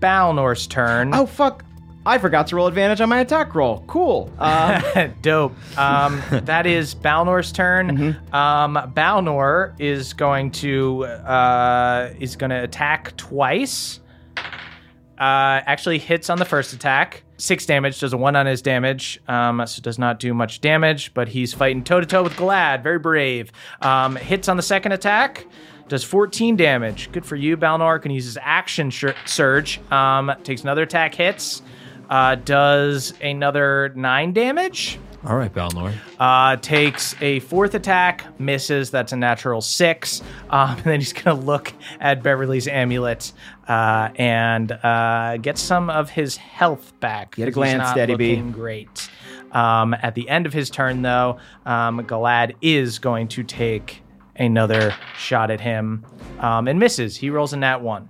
Balnor's turn. Oh fuck! I forgot to roll advantage on my attack roll. Cool. Uh, Dope. Um, that is Balnor's turn. Mm-hmm. Um, Balnor is going to uh, is going to attack twice. Uh, actually hits on the first attack. Six damage, does a one on his damage, um, so does not do much damage. But he's fighting toe to toe with Galad, very brave. Um, hits on the second attack, does 14 damage. Good for you, Balnor. Can use his action surge. Um, takes another attack, hits, uh, does another nine damage. All right, Balnor. Uh, takes a fourth attack, misses. That's a natural six. Um, and then he's going to look at Beverly's amulet uh, and uh, get some of his health back. Get a 'cause he's glance, not Steady B. looking Great. Um, at the end of his turn, though, um, Galad is going to take another shot at him um, and misses. He rolls a nat one.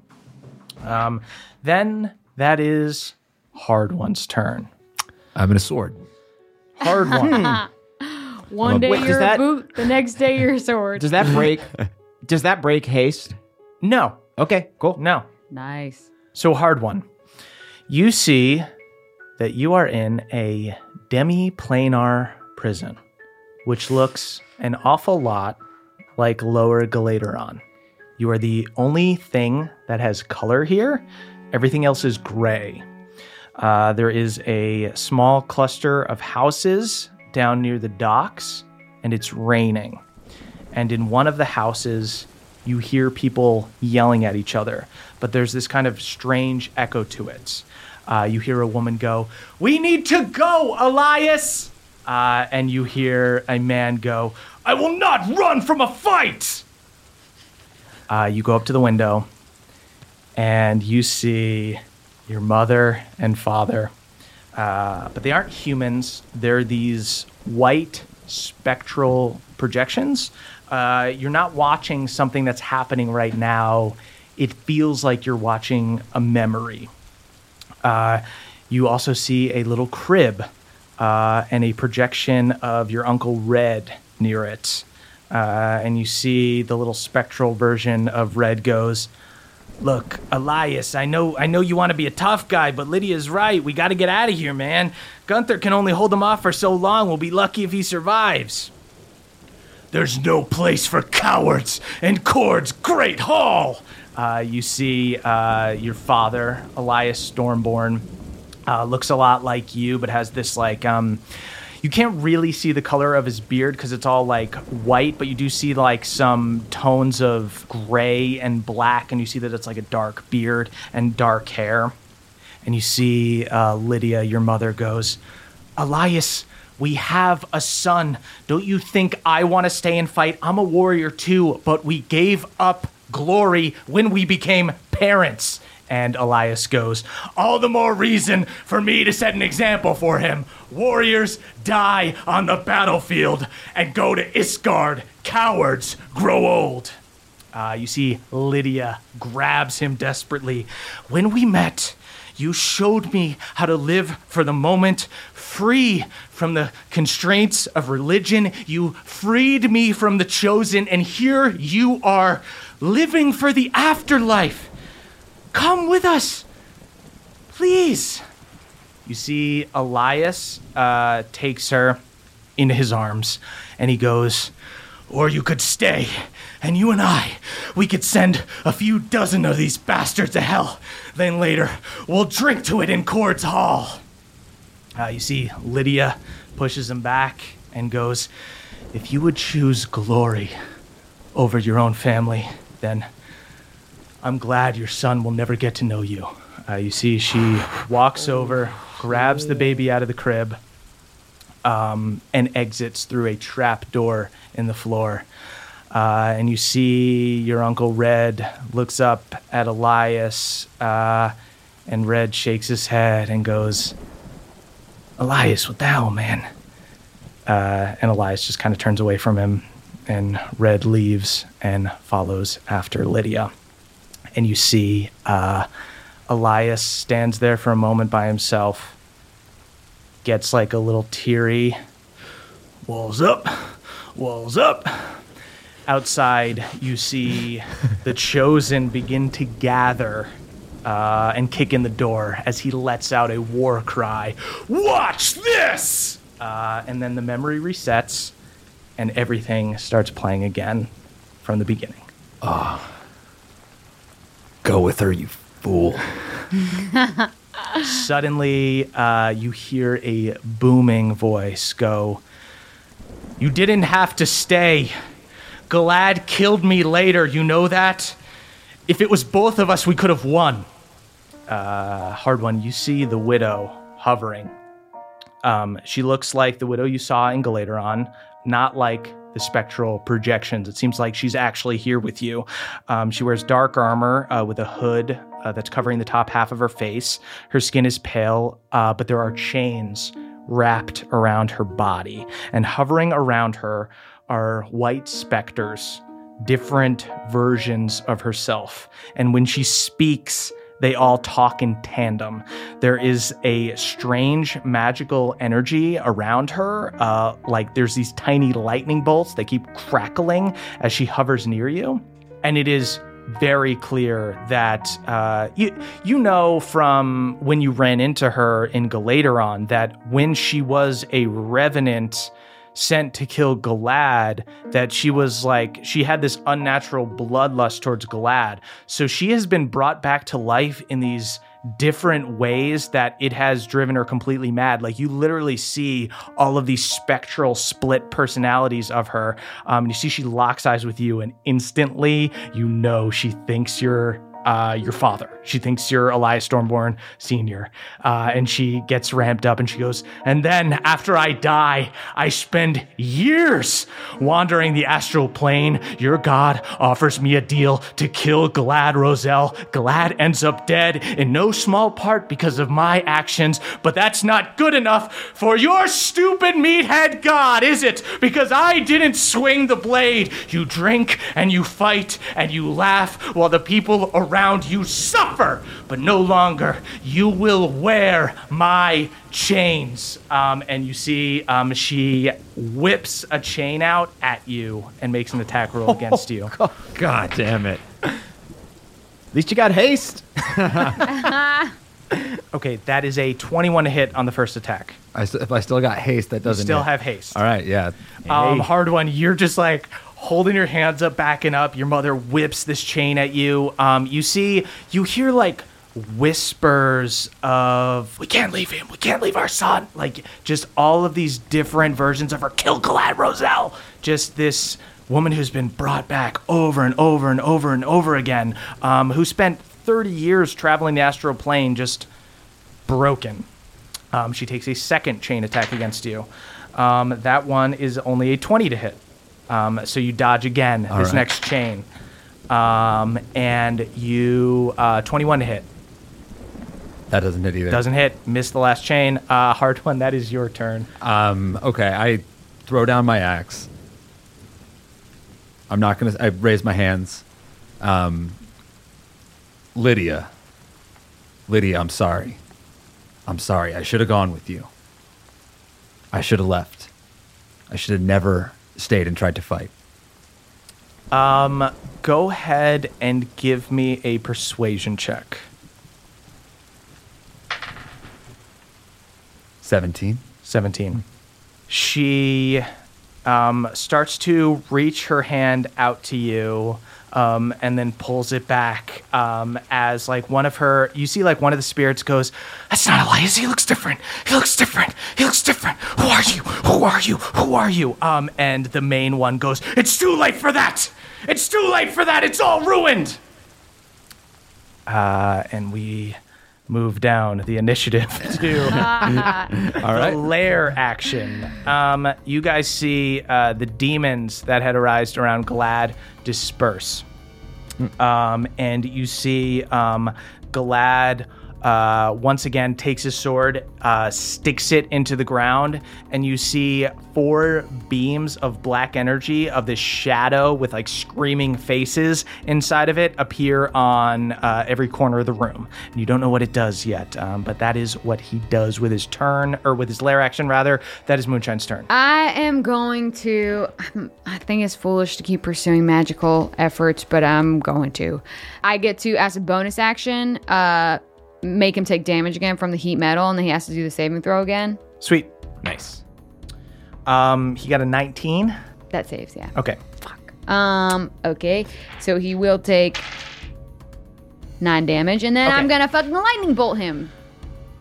Um, then that is Hardwon's turn. I'm in a sword. Hardwon. Hmm. One uh, day Wait, does you're that- a boot, the next day you're a sword. does that break? does that break haste? no, Okay. Cool. no. nice. So, Hardwon. You see that you are in a demi-planar prison, which looks an awful lot like Lower Galaderon. You are the only thing that has color here. Everything else is gray. Uh, there is a small cluster of houses down near the docks, and it's raining. And in one of the houses, you hear people yelling at each other, but there's this kind of strange echo to it. Uh, you hear a woman go, We need to go, Elias! Uh, and you hear a man go, I will not run from a fight! Uh, you go up to the window and you see your mother and father. Uh, but they aren't humans. They're these white spectral projections. Uh, you're not watching something that's happening right now. It feels like you're watching a memory. Uh, you also see a little crib uh, and a projection of your Uncle Red near it. Uh, and you see the little spectral version of Red goes, Look, Elias, I know I know you want to be a tough guy, but Lydia's right. We got to get out of here, man. Gunther can only hold him off for so long. We'll be lucky if he survives. There's no place for cowards in Kord's Great Hall. Uh, you see uh, your father, Elias Stormborn, uh, looks a lot like you, but has this like um, you can't really see the color of his beard because it's all like white, but you do see like some tones of gray and black, and you see that it's like a dark beard and dark hair. And you see uh, Lydia, your mother, goes, Elias, we have a son. Don't you think I want to stay and fight? I'm a warrior too, but we gave up glory when we became parents. And Elias goes, All the more reason for me to set an example for him. Warriors die on the battlefield and go to Ysgard. Cowards grow old. Uh, you see, Lydia grabs him desperately. When we met, you showed me how to live for the moment, free from the constraints of religion. You freed me from the chosen, and here you are, living for the afterlife. Come with us, please. You see, Elias uh, takes her into his arms, and he goes, Or you could stay, and you and I, we could send a few dozen of these bastards to hell. Then later, we'll drink to it in Kord's Hall. Uh, you see, Lydia pushes him back and goes, If you would choose glory over your own family, then I'm glad your son will never get to know you. Uh, you see, she walks over, grabs the baby out of the crib, um, and exits through a trap door in the floor. Uh, and you see your uncle Red looks up at Elias, uh, and Red shakes his head and goes, Elias, what the hell, man? Uh, and Elias just kind of turns away from him, and Red leaves and follows after Lydia. And you see uh, Elias stands there for a moment by himself, gets like a little teary. Wall's up. Walls up. Outside, you see the chosen begin to gather uh, and kick in the door as he lets out a war cry Watch this! Uh, and then the memory resets and everything starts playing again from the beginning. Go with her, you fool. Suddenly, uh, you hear a booming voice go, You didn't have to stay. Galad killed me later, you know that? If it was both of us, we could have won. Uh, Hardwon. You see the widow hovering. Um, she looks like the widow you saw in Galaderon, not like the spectral projections. It seems like she's actually here with you. Um, she wears dark armor uh, with a hood uh, that's covering the top half of her face. Her skin is pale, uh, but there are chains wrapped around her body. And hovering around her are white specters, different versions of herself. And when she speaks, they all talk in tandem. There is a strange magical energy around her. Uh, like there's these tiny lightning bolts that keep crackling as she hovers near you. And it is very clear that uh, you you know from when you ran into her in Galaderon that when she was a revenant sent to kill Galad, that she was like she had this unnatural bloodlust towards Galad. So she has been brought back to life in these different ways that it has driven her completely mad. Like you literally see all of these spectral split personalities of her. Um, and you see she locks eyes with you, and instantly you know she thinks you're uh, your father. She thinks you're Elias Stormborn Sr. Uh, and she gets ramped up and she goes, And then after I die, I spend years wandering the astral plane. Your God offers me a deal to kill Galad Roselle. Galad ends up dead in no small part because of my actions, but that's not good enough for your stupid meathead God, is it? Because I didn't swing the blade. You drink and you fight and you laugh while the people around you suffer, but no longer. You will wear my chains. Um, and you see um, she whips a chain out at you and makes an attack roll against you. God damn it. At least you got haste. Okay, that is a 21 to hit on the first attack. I st- if I still got haste, that doesn't. still hit. have haste. All right, yeah. Um, Hardwon. You're just like holding your hands up, backing up. Your mother whips this chain at you. Um, you see, you hear like whispers of "We can't leave him. We can't leave our son." Like just all of these different versions of her. Kill Galad Roselle. Just this woman who's been brought back over and over and over and over again. Um, who spent 30 years traveling the astral plane, just broken. Um, she takes a second chain attack against you. Um, that one is only a 20 to hit. Um, so you dodge again this right. next chain. Um, and you, uh, 21 to hit. That doesn't hit either. Doesn't hit. Miss the last chain. Uh, Hardwon. That is your turn. Um, okay, I throw down my axe. I'm not gonna. I raise my hands. Um, Lydia. Lydia, I'm sorry. I'm sorry. I should have gone with you. I should have left. I should have never stayed and tried to fight. Um, go ahead and give me a persuasion check. 17. 17. She um, starts to reach her hand out to you um, and then pulls it back um, as like one of her you see like one of the spirits goes that's not elias he looks different. He looks different. He looks different. Who are you? Who are you? Who are you? Um, and the main one goes it's too late for that. It's too late for that. It's all ruined. Uh, and we move down the initiative to All right. the lair action. Um, you guys see uh, the demons that had arisen around Galad disperse. Um, and you see um, Galad uh, once again takes his sword, uh, sticks it into the ground, and you see four beams of black energy of this shadow with like screaming faces inside of it appear on uh, every corner of the room. And you don't know what it does yet, um, but that is what he does with his turn, or with his lair action rather. That is Moonshine's turn. I am going to. I think it's foolish to keep pursuing magical efforts, but I'm going to. I get to, as a bonus action, uh, make him take damage again from the heat metal, and then he has to do the saving throw again. Sweet. Nice. Um, he got a 19. That saves, yeah. Okay. Fuck. Um. Okay. So he will take nine damage, and then Okay. I'm gonna fucking lightning bolt him.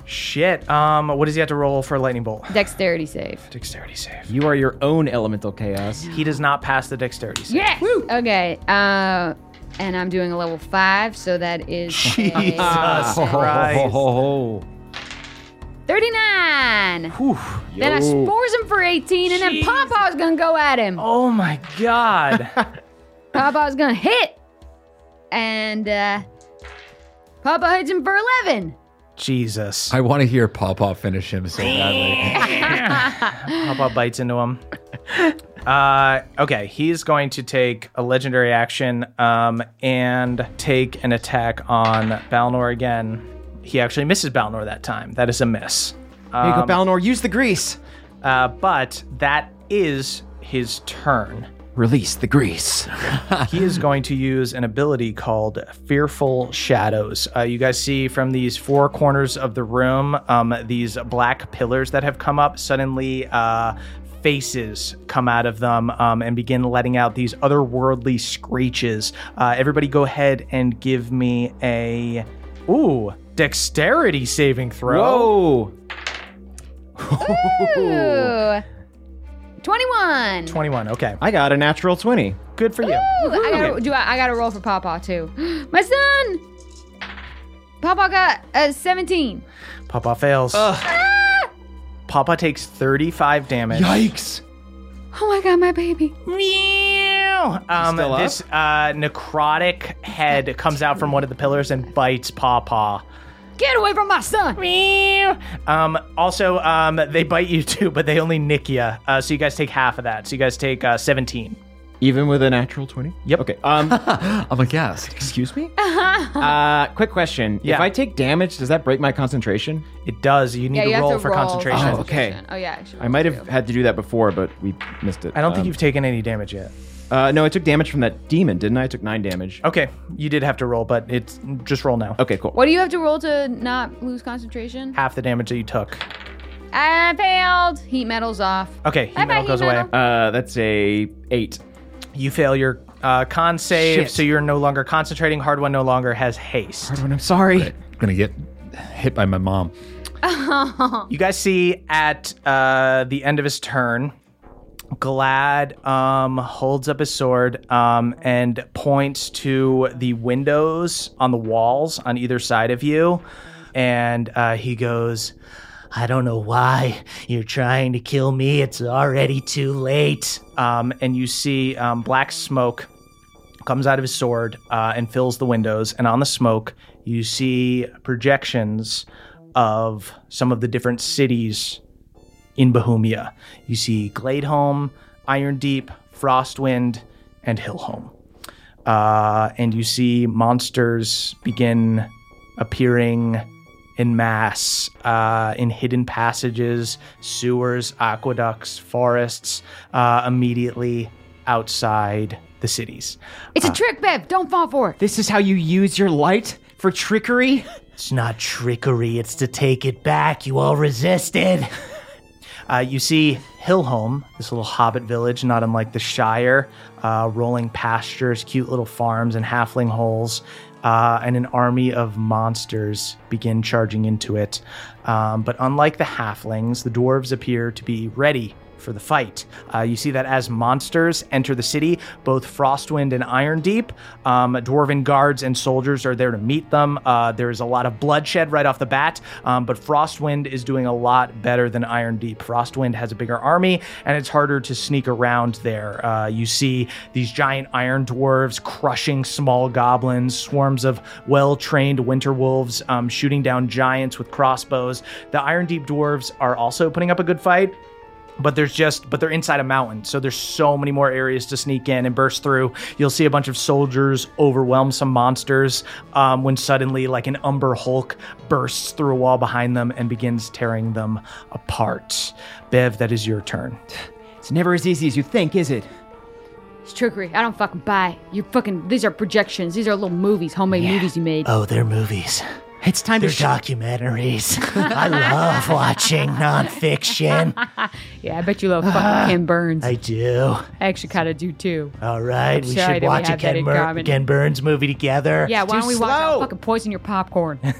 Shit. Um, what does he have to roll for a lightning bolt? Dexterity save. Dexterity save. You are your own elemental chaos. He does not pass the dexterity save. Yes. Okay. Uh, and I'm doing a level five, so that is Jesus a Christ. 39. Then I spores him for 18, and then Jesus. Papa's gonna go at him. Oh my god. Papa's gonna hit, and uh, Papa hits him for 11. Jesus. I want to hear Pawpaw finish him so badly. Papa bites into him. Uh, okay, he's going to take a legendary action um, and take an attack on Balnor again. He actually misses Balnor that time. That is a miss. There you go, Balnor. Use the grease. Uh, but that is his turn. Release the grease. he is going to use an ability called Fearful Shadows. Uh, you guys see from these four corners of the room, um, these black pillars that have come up. Suddenly, uh, faces come out of them um, and begin letting out these otherworldly screeches. Uh, everybody, go ahead and give me a ooh dexterity saving throw. Whoa. Ooh. 21. 21. Okay, I got a natural 20. good for you. Ooh, I gotta, do I, I gotta roll for Papa too. My son! Papa got a 17. Papa fails. Papa takes 35 damage. Yikes. Oh my god, my baby. Meow. Um, Still up? this uh, necrotic head comes out from one of the pillars and bites Pawpaw. Get away from my son! Meow. Um, also, um, they bite you too, but they only nick you. Uh, so you guys take half of that. So you guys take uh, 17. Even with a natural 20? Yep. Okay. Um, I'm aghast. excuse me? uh, quick question. Yeah. If I take damage, does that break my concentration? It does. You need Yeah, to you have roll to for roll concentration. Oh, okay. Oh, yeah. actually, I might have had to do that before, but we missed it. I don't think Um, you've taken any damage yet. Uh, no, I took damage from that demon, didn't I? I took nine damage. Okay, you did have to roll, but it's just roll now. Okay, cool. What do you have to roll to not lose concentration? Half the damage that you took. I failed. Heat metal's off. Okay, heat Bye-bye, metal heat goes away. metal. Uh, that's a eight. You fail your uh, con save, Shit. so you're no longer concentrating. Hardwon no longer has haste. Hardwon, I'm sorry. I'm gonna get hit by my mom. You guys see at uh, the end of his turn, Galad um, holds up his sword um, and points to the windows on the walls on either side of you. And uh, he goes, I don't know why you're trying to kill me. It's already too late. um, and you see um, black smoke comes out of his sword uh, and fills the windows. And on the smoke, you see projections of some of the different cities in Bohemia. You see Gladeholm, Iron Deep, Frostwind, and Hillholm. Uh, and you see monsters begin appearing in mass uh, in hidden passages, sewers, aqueducts, forests, uh, immediately outside the cities. It's a trick, Bev. Don't fall for it. This is how you use your light for trickery? It's not trickery, it's to take it back. You all resisted. Uh, you see Hillholm, this little hobbit village, not unlike the Shire, uh, rolling pastures, cute little farms, and halfling holes, uh, and an army of monsters begin charging into it. Um, but unlike the halflings, the dwarves appear to be ready for the fight. Uh, you see that as monsters enter the city, both Frostwind and Iron Deep, um, dwarven guards and soldiers are there to meet them. Uh, there's a lot of bloodshed right off the bat, um, but Frostwind is doing a lot better than Iron Deep. Frostwind has a bigger army, and it's harder to sneak around there. Uh, you see these giant iron dwarves crushing small goblins, swarms of well trained winter wolves um, shooting down giants with crossbows. The Iron Deep dwarves are also putting up a good fight but there's just but they're inside a mountain so there's so many more areas to sneak in and burst through you'll see a bunch of soldiers overwhelm some monsters um, when suddenly like an umber hulk bursts through a wall behind them and begins tearing them apart bev that is your turn It's never as easy as you think, is it? It's trickery. I don't fucking buy. it. You fucking. These are projections. These are little movies, homemade movies you made. Oh, they're movies. It's time to They're sh- documentaries. I love watching nonfiction. Yeah, I bet you love fucking Ken Burns. I I do. actually kind of do too. All right, we sorry that should we watch a Ken, in Ken Burns movie together. Yeah, why too don't we watch? I'll fucking poison your popcorn.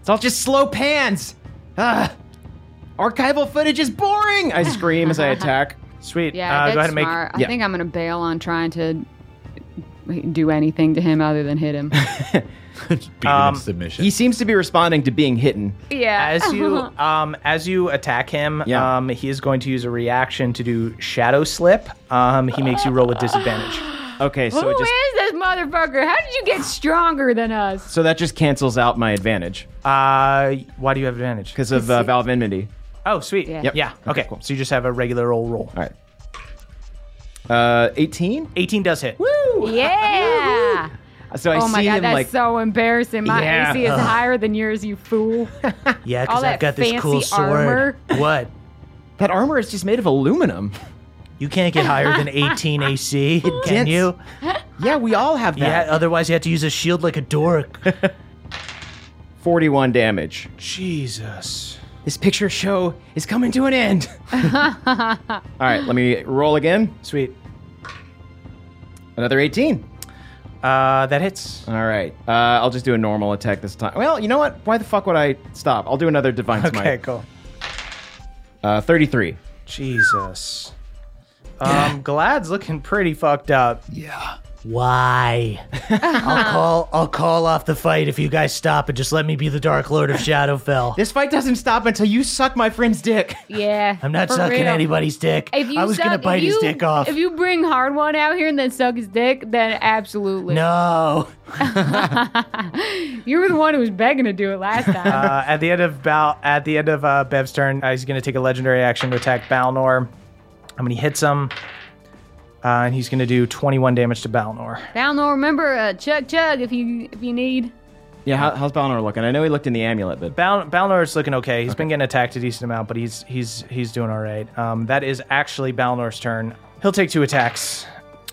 It's all just slow pans. Ah, archival footage is boring. I scream as I attack. sweet Yeah, uh, that's go ahead and make smart. yeah. I think I'm gonna bail on trying to do anything to him other than hit him. Beat Um, submission. He seems to be responding to being hitten. yeah. as you um as you attack him Yeah. um he is going to use a reaction to do shadow slip um he makes you roll with disadvantage Okay, so Who it is just this motherfucker? How did you get stronger than us? so that just cancels out my advantage uh why do you have advantage because of uh, Vow of Enmity. oh sweet Yeah. Yep. yeah Okay, okay cool. so you just have a regular old roll All right. Uh, 18. 18 does hit Woo! Yeah. So I oh my see god, him that's like so embarrassing. My Yeah. AC is higher than yours, you fool. Yeah, All because that I've got this cool fancy sword. armor. What? that armor is just made of aluminum. You can't get higher than 18 AC, can dents. you? Yeah, we all have Yeah, that. otherwise you have to use a shield like a dork. 41 damage. jesus This picture show is coming to an end. all right, let me roll again. sweet Another 18. Uh that hits All right. Uh, I'll just do a normal attack this time. Well, you know what? Why the fuck would I stop? I'll do another divine smite. okay cool Uh, 33. jesus um glad's looking pretty fucked up Why? I'll call I'll call off the fight if you guys stop and just let me be the Dark Lord of Shadowfell. This fight doesn't stop until you suck my friend's dick. Yeah. I'm not for sucking real. anybody's dick. If you I was suck, gonna if bite his you- dick off. If you bring Hardwon out here and then suck his dick, then absolutely. no. You were the one who was begging to do it last time. uh, at the end of Bal- at the end of uh, Bev's turn, uh, he's going to take a legendary action to attack Balnor. I mean, he hits him, uh, and he's going to do 21 damage to Balnor. Balnor, remember uh, chug chug if you if you need. Yeah, how, how's Balnor looking? I know he looked in the amulet, but Bal- Balnor's looking okay. He's been getting attacked a decent amount, but he's he's he's doing all right. Um, that is actually Balnor's turn. He'll take two attacks,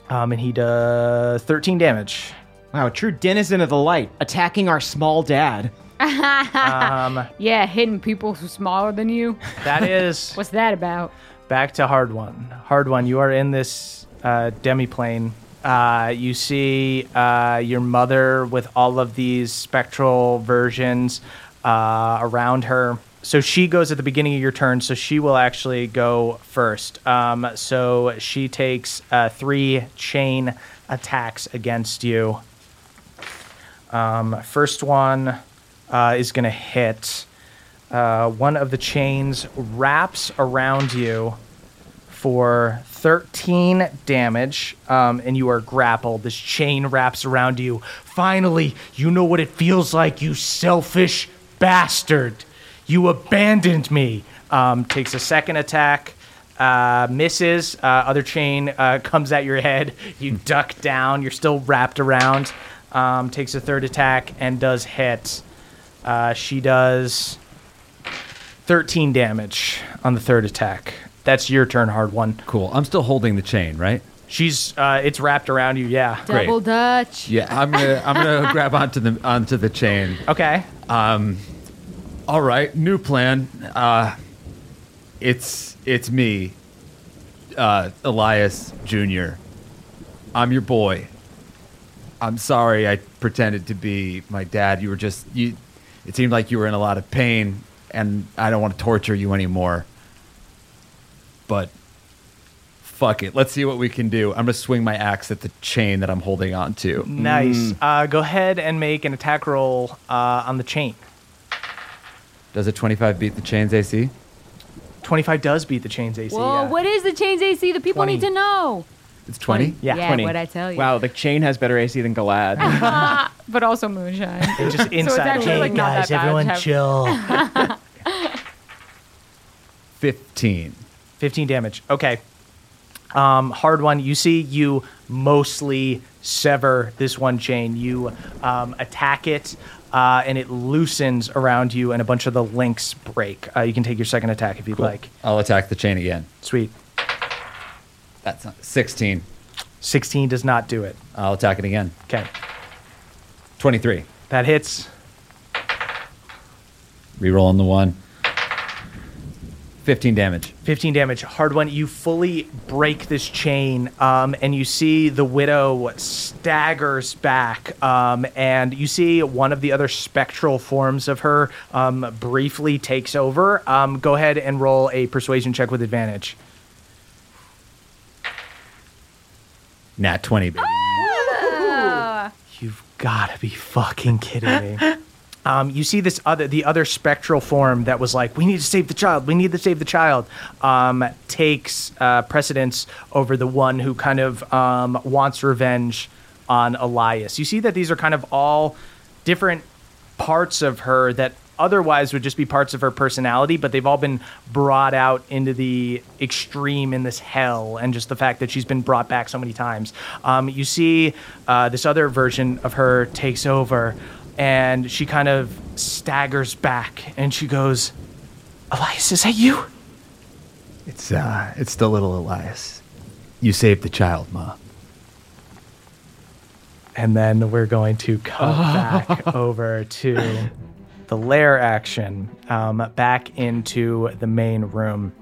um, and he does 13 damage. wow, a true denizen of the light, attacking our small dad. Um, Yeah, hitting people who smaller than you. that is What's that about? back to Hardwon. Hard one. You are in this uh, demiplane. Uh, you see uh, your mother with all of these spectral versions uh, around her. So she goes at the beginning of your turn. So she will actually go first. Um, so she takes uh, three chain attacks against you. Um, first one uh, is going to hit. Uh, one of the chains wraps around you for 13 damage, um, and you are grappled. This chain wraps around you. Finally, you know what it feels like, you selfish bastard. You abandoned me. Um, takes a second attack. Uh, misses. Uh, other chain uh, comes at your head. You duck down. You're still wrapped around. Um, takes a third attack and does hit. Uh, she does 13 damage on the third attack. That's your turn, Hardwon. Cool. I'm still holding the chain, right? She's uh, it's wrapped around you. Yeah. Great. Double Dutch. Yeah, I'm gonna I'm gonna grab onto the onto the chain. Okay. Um, All right, new plan. Uh, it's it's me, uh, Elias Jr. I'm your boy. I'm sorry I pretended to be my dad. You were just you. It seemed like you were in a lot of pain, and I don't want to torture you anymore. But fuck it. Let's see what we can do. I'm going to swing my axe at the chain that I'm holding on to. Nice. Uh, go ahead and make an attack roll uh, on the chain. Does a 25 beat the chain's AC? 25 does beat the chain's AC. Whoa, yeah. what is the chain's AC? The people 20. need to know. It's 20? Yeah, yeah 20. what I tell you. Wow, the chain has better AC than Galad. But also moonshine. It's just inside. actually the like not Guys, that bad. everyone chill. 15. 15 damage. Okay. Um, Hardwon. You see, you mostly sever this one chain. You um, attack it, uh, and it loosens around you, and a bunch of the links break. Uh, you can take your second attack if you'd like. I'll attack the chain again. Sweet. That's not 16. 16 does not do it. I'll attack it again. Okay. 23. That hits. Reroll on the one. 15 damage. 15 damage. Hardwon. You fully break this chain, um, and you see the widow staggers back, um, and you see one of the other spectral forms of her um, briefly takes over. Um, go ahead and roll a persuasion check with advantage. Nat 20, baby. You've got to be fucking kidding me. Um, you see this other, the other spectral form that was like, "We need to save the child. We need to save the child." Um, takes uh, precedence over the one who kind of um, wants revenge on Elias. You see that these are kind of all different parts of her that otherwise would just be parts of her personality, but they've all been brought out into the extreme in this hell, and just the fact that she's been brought back so many times. Um, you see, uh, this other version of her takes over, and she kind of staggers back, and she goes, "Elias, is that you?" It's uh it's the little Elias. You saved the child, Ma. And then we're going to cut back over to the lair action, um, back into the main room.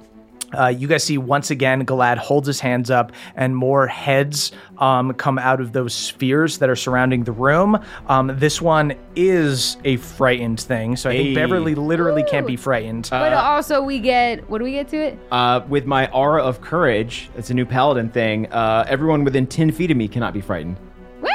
Uh, you guys see once again, Galad holds his hands up, and more heads um, come out of those spheres that are surrounding the room. Um, this one is a frightened thing, so I think Hey. Beverly literally can't be frightened. but also we get what do we get to it? Uh, with my aura of courage, it's a new paladin thing. Uh, everyone within 10 feet of me cannot be frightened. Woo!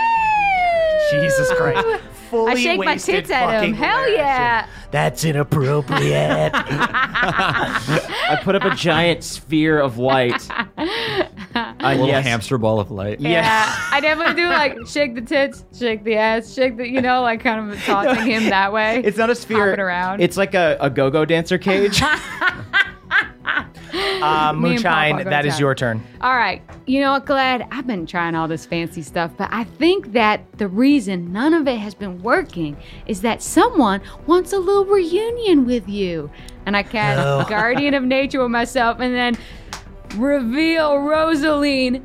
Jesus Christ. Fully I shake my tits at him. Hell yeah! That's inappropriate. I put up a giant sphere of light. A little yes. hamster ball of light. Yeah, I definitely do like shake the tits, shake the ass, shake the, you know, like kind of taunting him that way. It's not a sphere. Hopping around. It's like a, a go-go dancer cage. Uh, Me and Papa Moonshine, go that is down. your turn. All right. You know what, Glad? I've been trying all this fancy stuff, but I think that the reason none of it has been working is that someone wants a little reunion with you. And I cast Guardian of Nature with myself and then reveal Rosaline.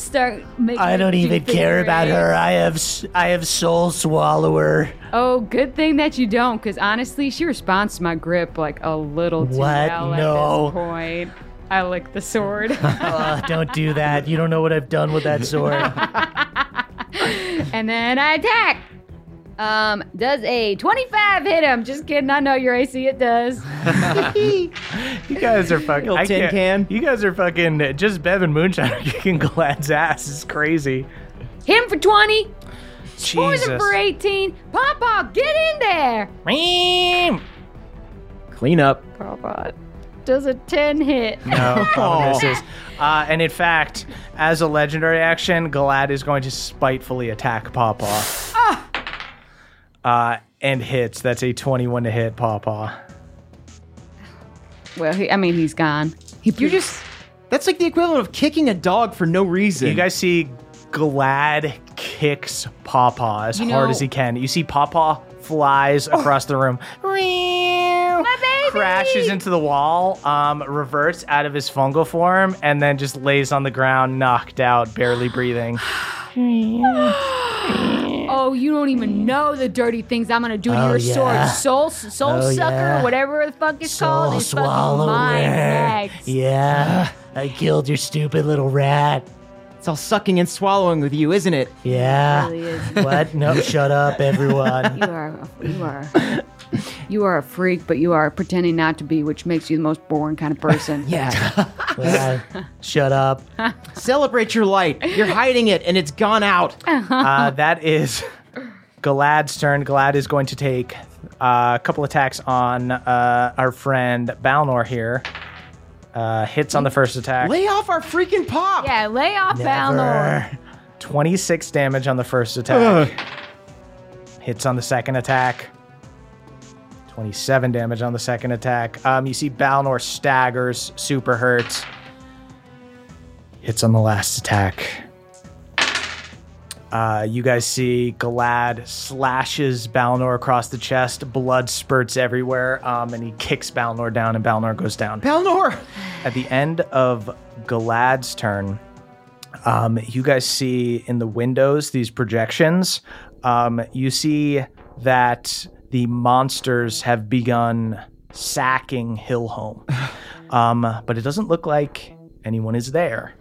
Start making I don't even care about her. I have I have Soul Swallower. Oh, good thing that you don't, because honestly, she responds to my grip like a little too What? well No. at this point. I lick the sword. Uh, don't do that. You don't know what I've done with that sword. and then I attack. Um, does a 25 hit him? Just kidding. I know your AC. It does. You guys are fucking. I tin can't- You guys are fucking. Just Bev and Moonshine are kicking Glad's ass. It's crazy. Him for 20. Jesus. Poison for 18. Papa, get in there. Meow. Clean up. Papa, does a 10 hit? No, Papa misses. Uh, and in fact, as a legendary action, Galad is going to spitefully attack Pawpaw. Ah! Uh, and hits. That's a 21 to hit Pawpaw. Well, he, I mean, he's gone. He You just. That's like the equivalent of kicking a dog for no reason. You guys see Glad kicks Pawpaw as You hard know- as he can. You see Pawpaw flies across the room. Crashes into the wall, um, reverts out of his fungal form, and then just lays on the ground, knocked out, barely breathing. Oh, you don't even know the dirty things I'm gonna do to Oh, your yeah. sword. Soul, soul Oh, sucker, yeah. whatever the fuck it's called. Soul It's fucking Swallower. mine next. Yeah. I killed your stupid little rat. It's all sucking and swallowing with you, isn't it? Yeah. Really is. What? No, shut up, everyone. You are, you are. You are a freak, but you are pretending not to be, which makes you the most boring kind of person. Yeah. Shut up. Celebrate your light. You're hiding it and it's gone out. Uh, that is Galad's turn. Galad is going to take uh, a couple attacks on uh, our friend Balnor here. Uh, hits on the first attack. Lay off our freaking pop. Yeah, lay off Balnor. 26 damage on the first attack. Hits on the second attack. 27 damage on the second attack. Um, you see Balnor staggers, super hurts. Hits on the last attack. Uh, you guys see Galad slashes Balnor across the chest. Blood spurts everywhere, um, and he kicks Balnor down, and Balnor goes down. Balnor. At the end of Galad's turn, um, you guys see in the windows these projections. Um, you see that the monsters have begun sacking Hillhome, um, but it doesn't look like anyone is there.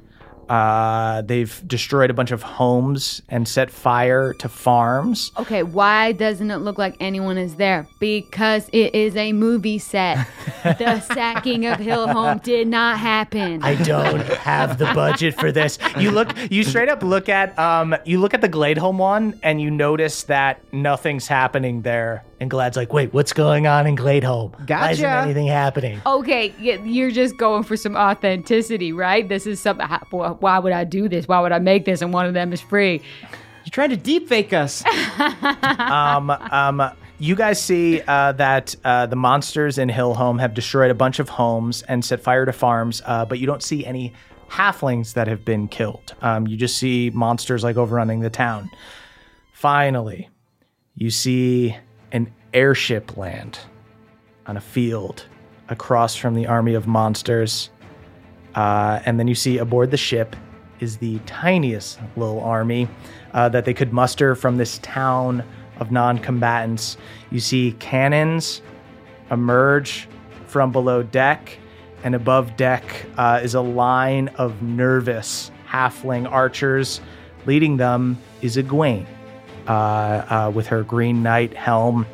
Uh, they've destroyed a bunch of homes and set fire to farms. Okay, why doesn't it look like anyone is there? Because it is a movie set. the sacking of Hillhome did not happen. I don't have the budget for this. You look, you straight up look at, um, you look at the Gladeholm one, and you notice that nothing's happening there. And Glad's like, wait, what's going on in Gladeholm? Why isn't anything happening? Okay, you're just going for some authenticity, right? This is something. Why would I do this? Why would I make this? And one of them is free. You're trying to deep fake us. um, um, you guys see uh, that uh, the monsters in Hillhome have destroyed a bunch of homes and set fire to farms, uh, but you don't see any halflings that have been killed. Um, you just see monsters like overrunning the town. Finally, you see an airship land on a field across from the army of monsters. Uh, and then you see aboard the ship is the tiniest little army uh, that they could muster from this town of non combatants. You see cannons emerge from below deck, and above deck uh, is a line of nervous halfling archers. Leading them is Egwene with her green knight helm.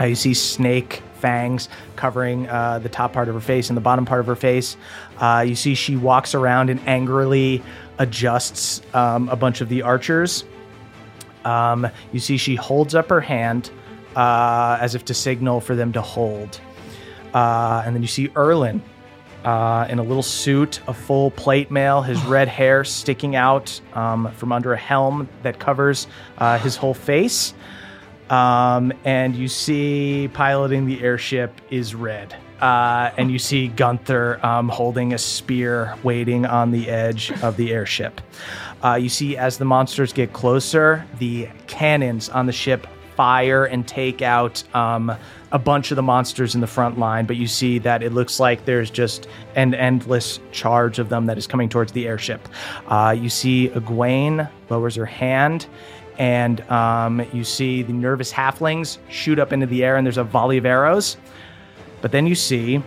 Uh, you see snake fangs covering uh, the top part of her face and the bottom part of her face. Uh, you see she walks around and angrily adjusts um, a bunch of the archers. Um, you see she holds up her hand uh, as if to signal for them to hold. Uh, and then you see Erlin uh, in a little suit, a full plate mail, his red hair sticking out um, from under a helm that covers uh, his whole face. Um, and you see piloting the airship is red. Uh, and you see Gunther um, holding a spear waiting on the edge of the airship. Uh, you see, as the monsters get closer, the cannons on the ship fire and take out um, a bunch of the monsters in the front line, but you see that it looks like there's just an endless charge of them that is coming towards the airship. Uh, you see Egwene lowers her hand, and um, you see the nervous halflings shoot up into the air, and there's a volley of arrows. But then you see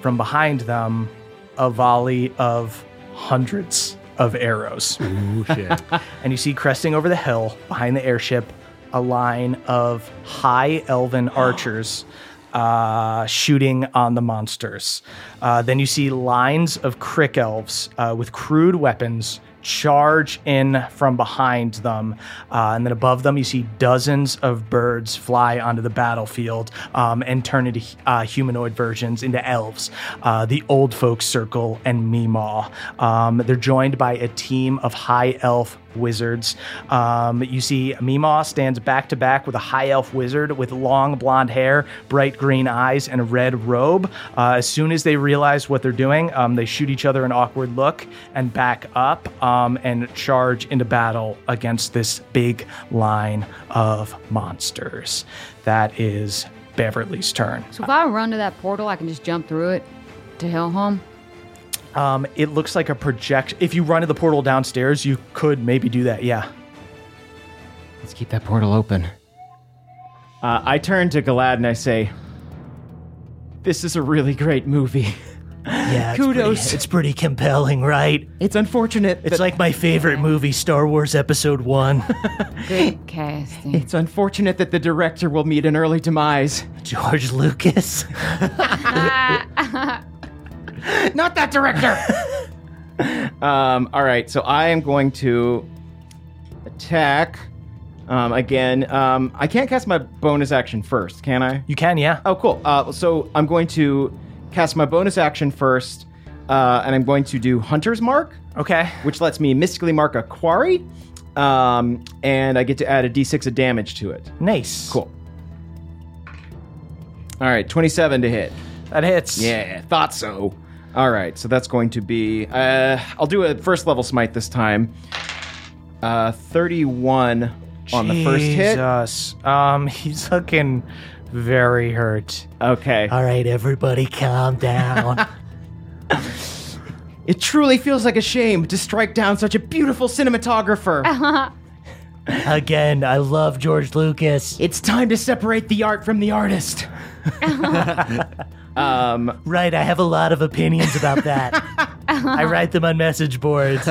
from behind them a volley of hundreds of arrows. Ooh, shit. and you see cresting over the hill behind the airship a line of high elven archers uh, shooting on the monsters. Uh, then you see lines of crick elves uh, with crude weapons charge in from behind them. Uh, and then above them, you see dozens of birds fly onto the battlefield um, and turn into uh, humanoid versions, into elves. Uh, the old folks circle and Meemaw. Um, they're joined by a team of high elf wizards. Um, you see Meemaw stands back to back with a high elf wizard with long blonde hair, bright green eyes, and a red robe. Uh, as soon as they realize what they're doing, um, they shoot each other an awkward look and back up um, and charge into battle against this big line of monsters. That is Beverly's turn. So if I run to that portal, I can just jump through it to Hillhome. Um, it looks like a project. If you run to the portal downstairs, you could maybe do that. Yeah. Let's keep that portal open. Uh, I turn to Galad and I say, This is a really great movie. Yeah, it's Kudos. Pretty, it's pretty compelling, right? It's unfortunate. It's like my favorite movie, Star Wars Episode 1. Good casting. It's unfortunate that the director will meet an early demise. George Lucas. Not that director. um, all right, so I am going to attack um, again. Um, I can't cast my bonus action first, can I? You can, yeah. Oh, cool. Uh, so I'm going to cast my bonus action first, uh, and I'm going to do Hunter's Mark, Okay. which lets me mystically mark a quarry, um, and I get to add a d6 of damage to it. Nice. Cool. All right, 27 to hit. That hits. Yeah, thought so. All right, so that's going to be. Uh, I'll do a first level smite this time. Uh, 31 on the first hit. Jesus. Um, he's looking very hurt. Okay. All right, everybody, calm down. It truly feels like a shame to strike down such a beautiful cinematographer. Again, I love George Lucas. it's time to separate the art from the artist. um, Right, I have a lot of opinions about that. I write them on message boards.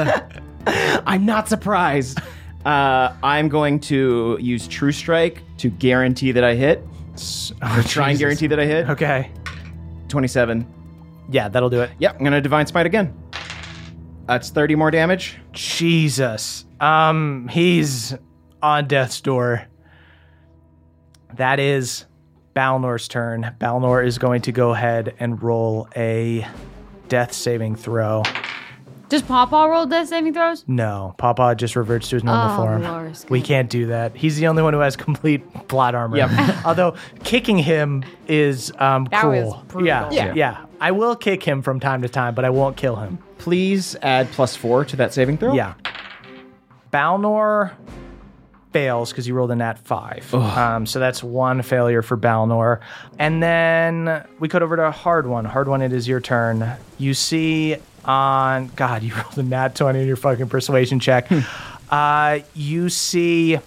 I'm not surprised. Uh, I'm going to use True Strike to guarantee that I hit. Or try and Jesus. guarantee that I hit. Okay. 27. Yeah, that'll do it. Yep, I'm gonna divine smite again. That's 30 more damage. Jesus. Um, he's on death's door. That is Balnor's turn. Balnor is going to go ahead and roll a death saving throw. Does Papa roll death saving throws? No, Papa just reverts to his normal Oh, form. Lord, We can't do that. He's the only one who has complete plot armor. Yep. Although kicking him is um, That cruel. was brutal. Yeah, Yeah. yeah, I will kick him from time to time, but I won't kill him. Please add plus four to that saving throw. Yeah. Balnor fails because he rolled a nat five. Um, so that's one failure for Balnor. And then we cut over to a Hardwon. Hard One, it is your turn. You see on God, you rolled a nat 20 in your fucking persuasion check. uh, you see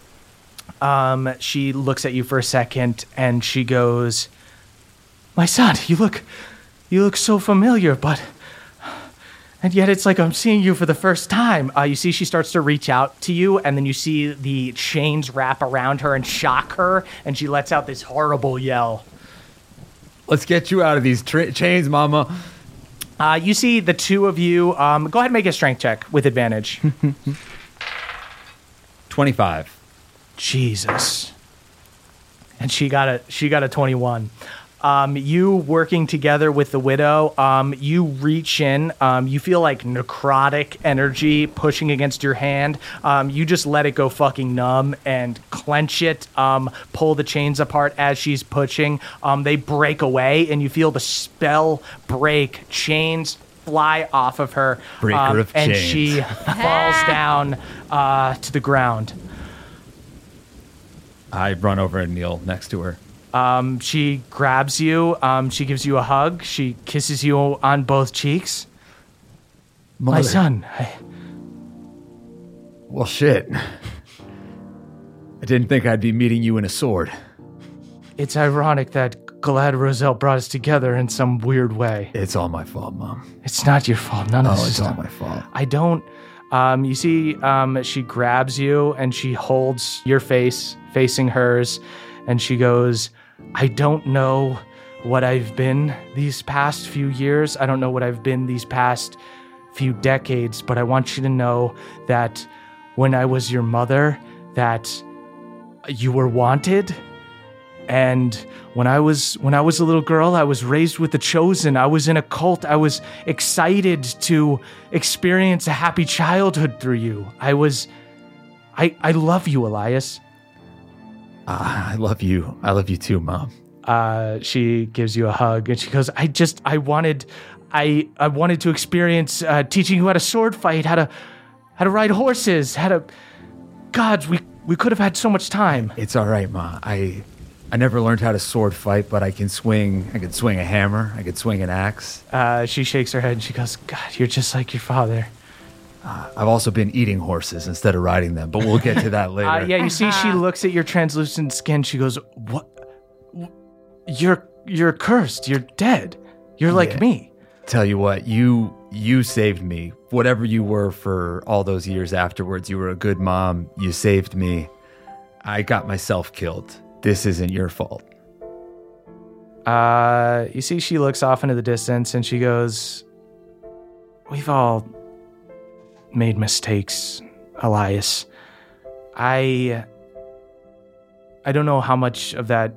um, she looks at you for a second and she goes, My son, you look you look so familiar, but and yet it's like I'm seeing you for the first time. Uh, you see, she starts to reach out to you, and then you see the chains wrap around her and shock her, and she lets out this horrible yell. Let's get you out of these tra- chains, Mama. Uh, you see the two of you. Um, go ahead and make a strength check with advantage. 25. Jesus. And she got a she got a 21. Um, you working together with the widow, um, you reach in, um, you feel like necrotic energy pushing against your hand. Um, you just let it go fucking numb and clench it, um, pull the chains apart as she's pushing. Um, they break away, and you feel the spell break. Chains fly off of her, um, of and chains. she falls down uh, to the ground. I run over and kneel next to her. Um, she grabs you. Um, she gives you a hug. She kisses you on both cheeks. My son, I, Well, shit. I didn't think I'd be meeting you in a sword. it's ironic that Glad Roselle brought us together in some weird way. It's all my fault, Mom. It's not your fault. None of Oh, this it's all my fault. I don't. Um, you see, um, she grabs you and she holds your face facing hers, and she goes, "I don't know what I've been these past few years. I don't know what I've been these past few decades, but I want you to know that when I was your mother, that you were wanted." And when I was when I was a little girl, I was raised with the chosen. I was in a cult. I was excited to experience a happy childhood through you. I was I I love you, Elias. Ah, I love you. I love you too, Mom. Uh she gives you a hug and she goes, "I just I wanted I I wanted to experience uh, teaching you how to sword fight, how to how to ride horses, how to gods, we we could have had so much time." It's all right, Ma. I I never learned how to sword fight, but I can swing. I can swing a hammer. I can swing an axe. Uh, she shakes her head and she goes, "God, you're just like your father." I've also been eating horses instead of riding them, but we'll get to that later. Uh, yeah, you see, she looks at your translucent skin. She goes, "What? You're you're cursed. You're dead. You're like Yeah. me." Tell you what, you you saved me. Whatever you were for all those years afterwards, you were a good mom. You saved me. I got myself killed. This isn't your fault. Uh, you see, she looks off into the distance and she goes, We've all made mistakes, Elias. I. I don't know how much of that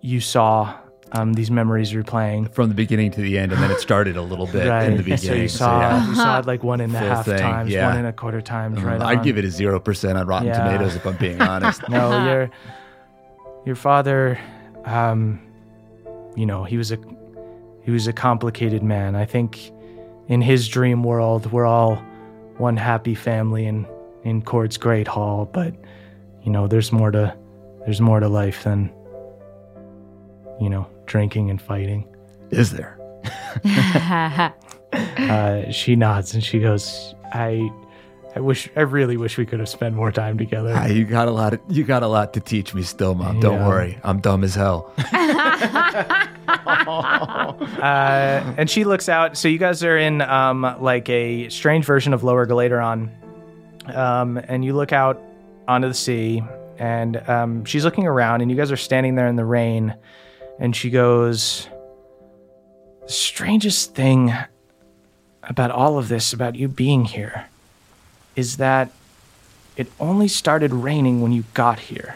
you saw, um, these memories replaying. From the beginning to the end, and then it started a little bit Right. in the beginning. So you saw, yeah. you saw it like one and a Full half thing, times, yeah. one and a quarter times, right? Mm, I'd on. give it a zero percent on Rotten Yeah. Tomatoes if I'm being honest. no, your your father, um, you know, he was a he was a complicated man. I think in his dream world, we're all one happy family in in Kord's Great Hall, but you know, there's more to there's more to life than you know, drinking and fighting. Is there? Uh, she nods and she goes, "I, I wish, I really wish we could have spent more time together." Ah, you got a lot. Of, you got a lot to teach me still, mom. Don't worry. I'm dumb as hell. uh, and she looks out. So you guys are in um, like a strange version of Lower Galaderon, um, and you look out onto the sea, and um, she's looking around, and you guys are standing there in the rain, and she goes, "The strangest thing about all of this, about you being here, is that it only started raining when you got here.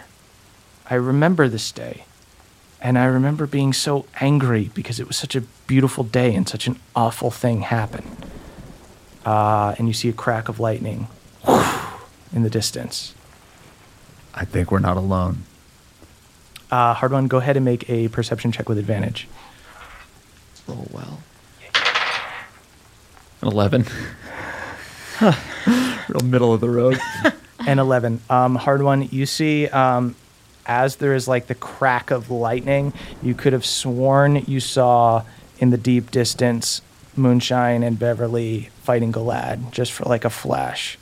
I remember this day." And I remember being so angry because it was such a beautiful day and such an awful thing happened. Uh, and you see a crack of lightning in the distance. I think we're not alone. Uh, Hardwon, go ahead and make a perception check with advantage. Roll well. An eleven. Real middle of the road. and 11. Um, Hardwon, you see um, as there is like the crack of lightning, you could have sworn you saw in the deep distance Moonshine and Beverly fighting Galad just for like a flash.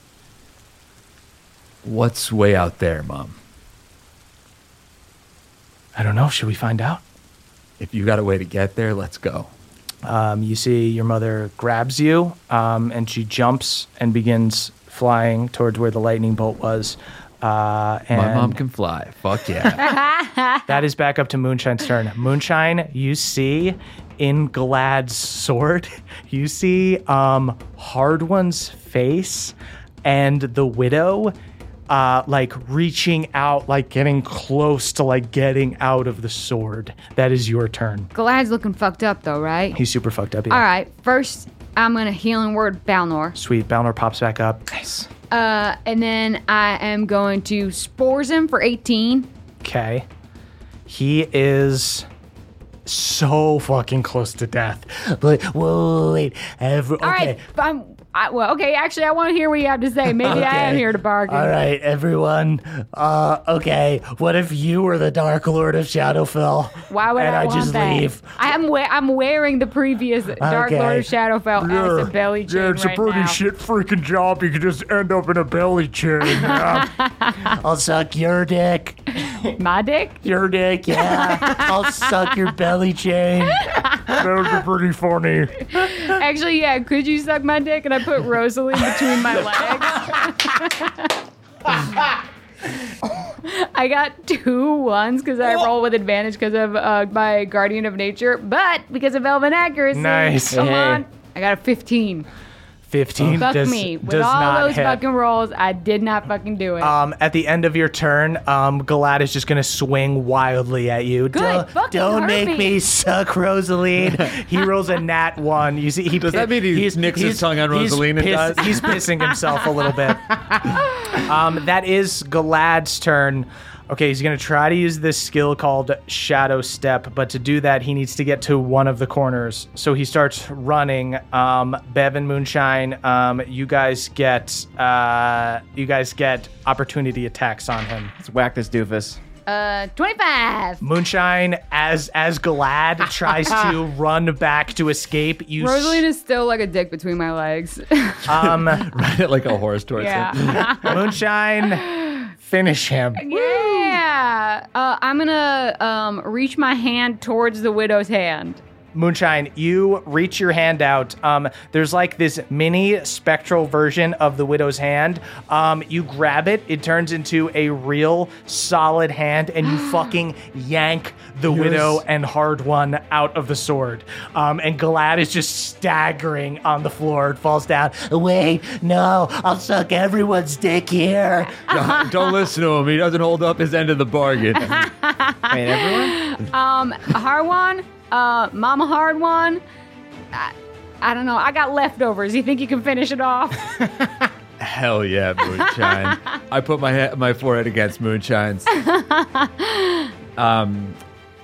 What's way out there, mom? I don't know. Should we find out? If you got a way to get there, let's go. Um, you see your mother grabs you um, and she jumps and begins flying towards where the lightning bolt was. Uh, and My mom can fly. Fuck yeah. that is back up to Moonshine's turn. Moonshine, you see in Glad's sword, you see um, Hardwon's face and the widow uh, like reaching out, like getting close to like getting out of the sword. That is your turn. Glad's looking fucked up though, right? He's super fucked up. Yeah. All right. First, I'm gonna healing word Balnor. Sweet. Balnor pops back up. Nice. Uh, and then I am going to spores him for 18. Okay. He is so fucking close to death. But whoa, wait, every, okay. All right. I'm, I, well, okay. Actually, I want to hear what you have to say. Maybe I am here to bargain. All right, everyone. Uh, okay. What if you were the Dark Lord of Shadowfell? Why would and I, I, want just that? leave? I am we- I'm wearing the previous Dark Lord of Okay. Shadowfell as a belly chain yeah, it's right a pretty now. shit freaking job. You could just end up in a belly chain. Yeah. I'll suck your dick. My dick? Your dick, yeah. I'll suck your belly chain. that would be pretty funny. Actually, yeah. Could you suck my dick and I put Rosalie between my legs? I got two ones because I roll with advantage because of uh, my Guardian of Nature, but because of Elven accuracy. Nice. Come Hey. on. I got a 15. 15 Fuck does, me. With does all not those hit. fucking rolls, I did not fucking do it. Um, at the end of your turn, um, Galad is just gonna swing wildly at you. Good. Don't, fucking don't make me. me suck Rosaline. he rolls a nat one. You see, he Does that mean he nicks his tongue on he's Rosaline and piss- does? He's pissing himself a little bit. um, that is Galad's turn. Okay, he's gonna try to use this skill called Shadow Step, but to do that, he needs to get to one of the corners. So he starts running. Um, Bev and Moonshine, um, you guys get uh, you guys get opportunity attacks on him. Let's whack this doofus. uh, 25. Moonshine, as as Galad tries to run back to escape, you s- Rosaline is still like a dick between my legs. um, Ride it like a horse towards him. yeah. Moonshine, finish him. yeah. Uh, I'm gonna um, reach my hand towards the widow's hand. Moonshine, you reach your hand out. Um, there's like this mini spectral version of the widow's hand. Um, you grab it, it turns into a real solid hand, and you fucking yank the widow and Hardwon out of the sword. Um, and Galad is just staggering on the floor. It falls down. Wait, no, I'll suck everyone's dick here. don't, don't listen to him. He doesn't hold up his end of the bargain. Wait, everyone? Um, a Hardwon, uh, mama Hardwon. I, I don't know. I got leftovers. You think you can finish it off? Hell yeah, Moonshine. I put my he- my forehead against Moonshine's. um,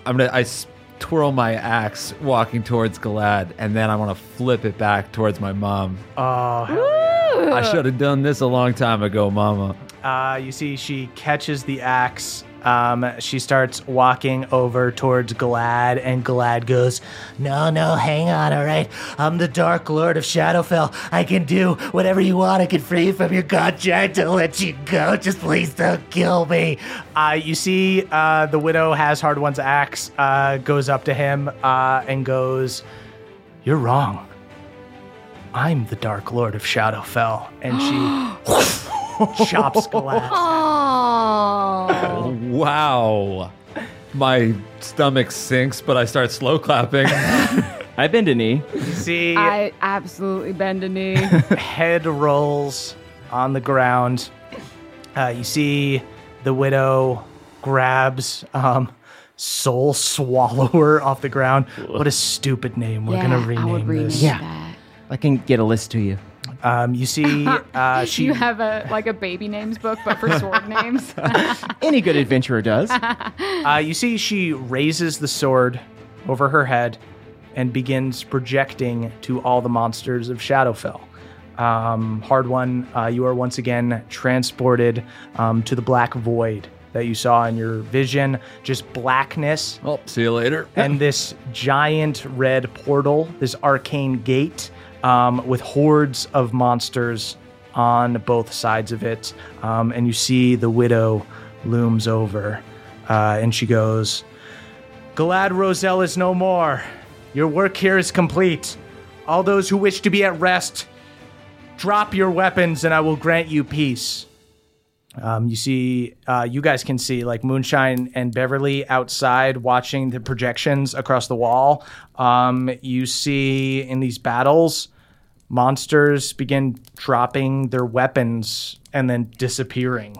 I'm gonna I s- twirl my axe walking towards Galad, and then I want to flip it back towards my mom. Oh, hell I should have done this a long time ago, Mama. Uh, you see, she catches the axe. Um, she starts walking over towards Glad, and Glad goes, No, no, hang on, all right? I'm the Dark Lord of Shadowfell. I can do whatever you want. I can free you from your contract to let you go. Just please don't kill me. uh, you see, uh, the widow has Hardwon's axe, uh, goes up to him, uh, and goes, You're wrong. I'm the Dark Lord of Shadowfell. And she chops Glad. oh. Wow. My stomach sinks, but I start slow clapping. I bend a knee. See, I absolutely bend a knee. head rolls on the ground. Uh, you see the widow grabs um, Soul Swallower off the ground. What a stupid name. We're yeah, gonna I rename would rename this. Yeah. that. I can get a list to you. Um, you see, uh, she you have a like a baby names book, but for sword names. Any good adventurer does. uh, you see she raises the sword over her head and begins projecting to all the monsters of Shadowfell. Um, Hardwon, uh, you are once again transported um, to the black void that you saw in your vision. Just blackness well, see you later. and this giant red portal, this arcane gate um, with hordes of monsters on both sides of it. Um, and you see the widow looms over, uh, and she goes, Glad Roselle is no more. Your work here is complete. All those who wish to be at rest, drop your weapons, and I will grant you peace. Um, you see, uh, you guys can see like Moonshine and Beverly outside watching the projections across the wall. Um, you see in these battles, monsters begin dropping their weapons and then disappearing.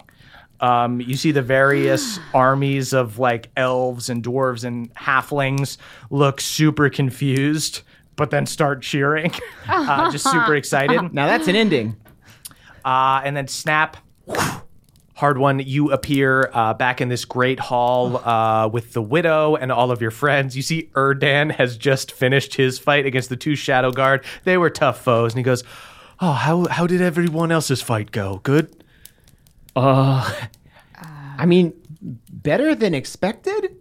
Um, you see the various armies of like elves and dwarves and halflings look super confused, but then start cheering, uh, just super excited. Now that's an ending. Uh, and then snap. Hardwon, you appear uh, back in this great hall uh, with the widow and all of your friends. You see, Erdan has just finished his fight against the two Shadow Guard. They were tough foes, and he goes, "Oh, how how did everyone else's fight go? Good." Uh, I mean, better than expected.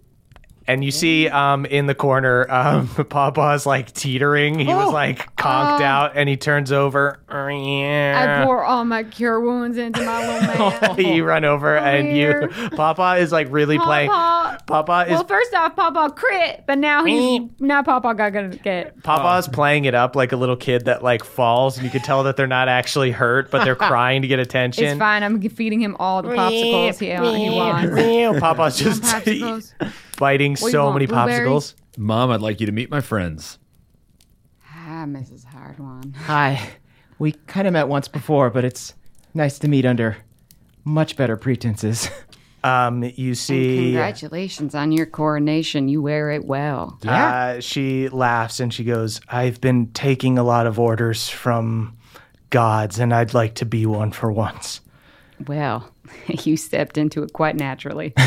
And you see, um, in the corner, um, Papa's like teetering. He was like conked out, and he turns over. I Yeah. pour all my cure wounds into my little man. you run over, and you. Papa is like really playing. Papa. Papa is Well, first off, Papa crit, but now he's now Papa got gonna get. Papa's playing it up like a little kid that like falls, and you can tell that they're not actually hurt, but they're crying to get attention. It's fine. I'm feeding him all the popsicles he, he wants. Papa's just Popsicles. Biting What do you so want, many blueberries? popsicles. Mom, I'd like you to meet my friends. Ah, Mrs. Hardwon. Hi. We kind of met once before, but it's nice to meet under much better pretenses. Um, you see, Congratulations on your coronation. You wear it well. uh, she laughs and she goes, "I've been taking a lot of orders from gods, and I'd like to be one for once." Well, you stepped into it quite naturally.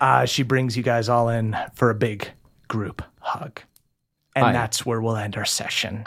Uh, she brings you guys all in for a big group hug. And Hi. that's where we'll end our session.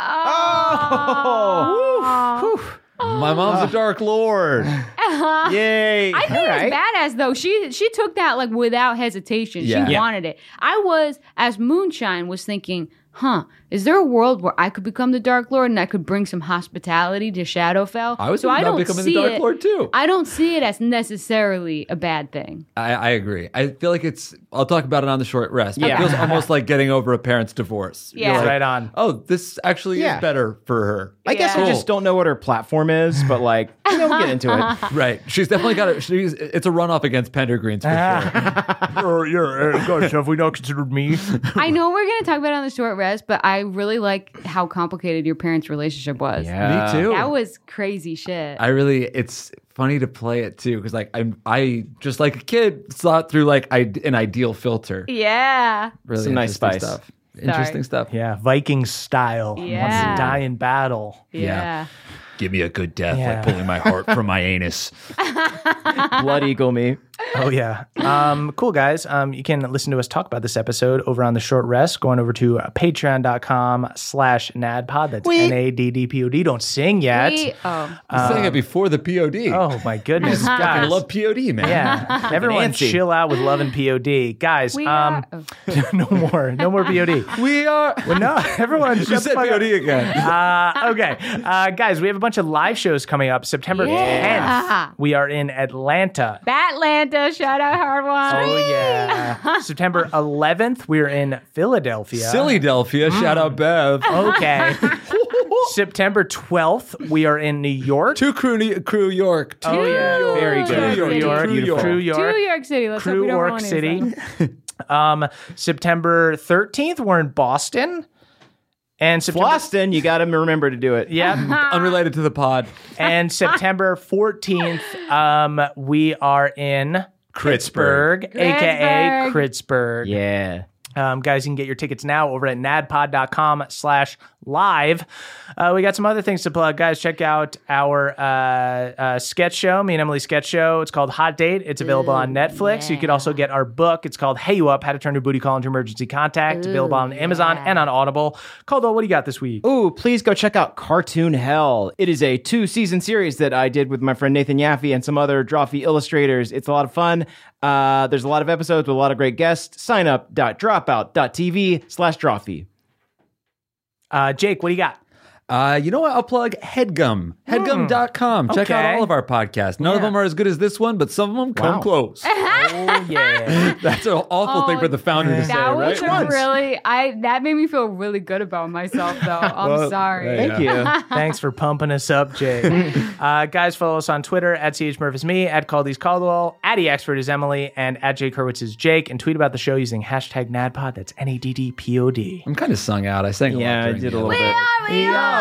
Oh my mom's a Dark Lord. Yay! I think Alright. it's badass though. She she took that like without hesitation. Yeah. She Yeah. wanted it. I was as Moonshine was thinking, huh, is there a world where I could become the Dark Lord and I could bring some hospitality to Shadowfell? I was so thinking I about don't becoming the see Dark it- Lord, too. I don't see it as necessarily a bad thing. I, I agree. I feel like it's. I'll talk about it on the short rest. Yeah. It feels almost like getting over a parent's divorce. Yeah. like, Right on. Oh, this actually Yeah. is better for her. I guess I just don't know what her platform is, but like, you know, we'll get into it. Right. She's definitely got it. She's. It's a runoff against Pendergreens for sure. Yeah, yeah, uh, gosh, have we not considered me? I know we're going to talk about it on the short rest, but I really like how complicated your parents' relationship was. Yeah. Me too. That was crazy shit. I really. It's funny to play it too because like I'm. I just like a kid saw it through like I, an ideal filter. yeah. Really Some nice spice. stuff. Interesting stuff. Yeah, Viking style. Wants Yeah. to die in battle. Yeah. Give me a good death, Yeah. like pulling my heart from my anus. Blood Eagle me. Oh yeah. Um, cool guys. Um, you can listen to us talk about this episode over on the short rest, going over to patreon.com slash naddpod. That's N-A-D-D-P-O-D. Don't sing yet. We- oh. I sang it before the POD. Oh my goodness. I guys. love POD, man. yeah. Everyone Nancy. chill out with love and POD. Guys, We um are- oh. no more. No more POD. We are. Well, no, everyone You shut the said fuck up. POD again. Uh, okay. Uh, guys, we have a bunch of live shows coming up. September Yeah. 10th, we are in Atlanta. Batlanta, shout out Hardwon. Oh, yeah. September 11th, we're in Philadelphia. Sillydelphia. Shout out Bev. Okay. September 12th, we are in New York. Two crew, crew York. Oh, yeah. Very good. York Crew York. Crew York. Crew To York. York City. Let's hope Crew we don't York ruin City. anything. Um, September 13th, we're in Boston. And September. Boston, you got to remember to do it. Yeah. Unrelated to the pod. and September 14th, um, we are in Pittsburgh, aka Kritzburg. Yeah. Um, guys, you can get your tickets now over at naddpod.com slash live. Uh, we got some other things to plug. Guys, check out our uh, uh, sketch show, me and Emily sketch show. It's called Hot Date. It's available on Netflix. You could also get our book. It's called Hey You Up, How to Turn Your Booty Call into Emergency Contact. It's available on Amazon and on Audible. Caldwell, what do you got this week? Ooh, please go check out Cartoon Hell. It is a two season series that I did with my friend Nathan Yaffe and some other Drawfee illustrators. It's a lot of fun. Uh, there's a lot of episodes with a lot of great guests. Sign up dropout.tv slash Drawfee. Uh, Jake, what do you got? Uh, you know what? I'll plug Headgum. Headgum.com. Check out Okay. all of our podcasts. None of them are as good as this one, but some of them come Wow. close. Oh, yeah. That's an awful thing Oh, for the founder to say, That was right? a really I that made me feel really good about myself though. I'm Well, sorry. hey, Thank you. Thanks for pumping us up, Jake. uh, guys, follow us on Twitter at CH is me, at Caldy's Caldwell, at eXpert is Emily, and at Jake Hurwitz is Jake, and tweet about the show using hashtag NADDPOD. That's N A D D P O D. I'm kind of sung out. I sang a lot Yeah, I during did the a little other- bit. We are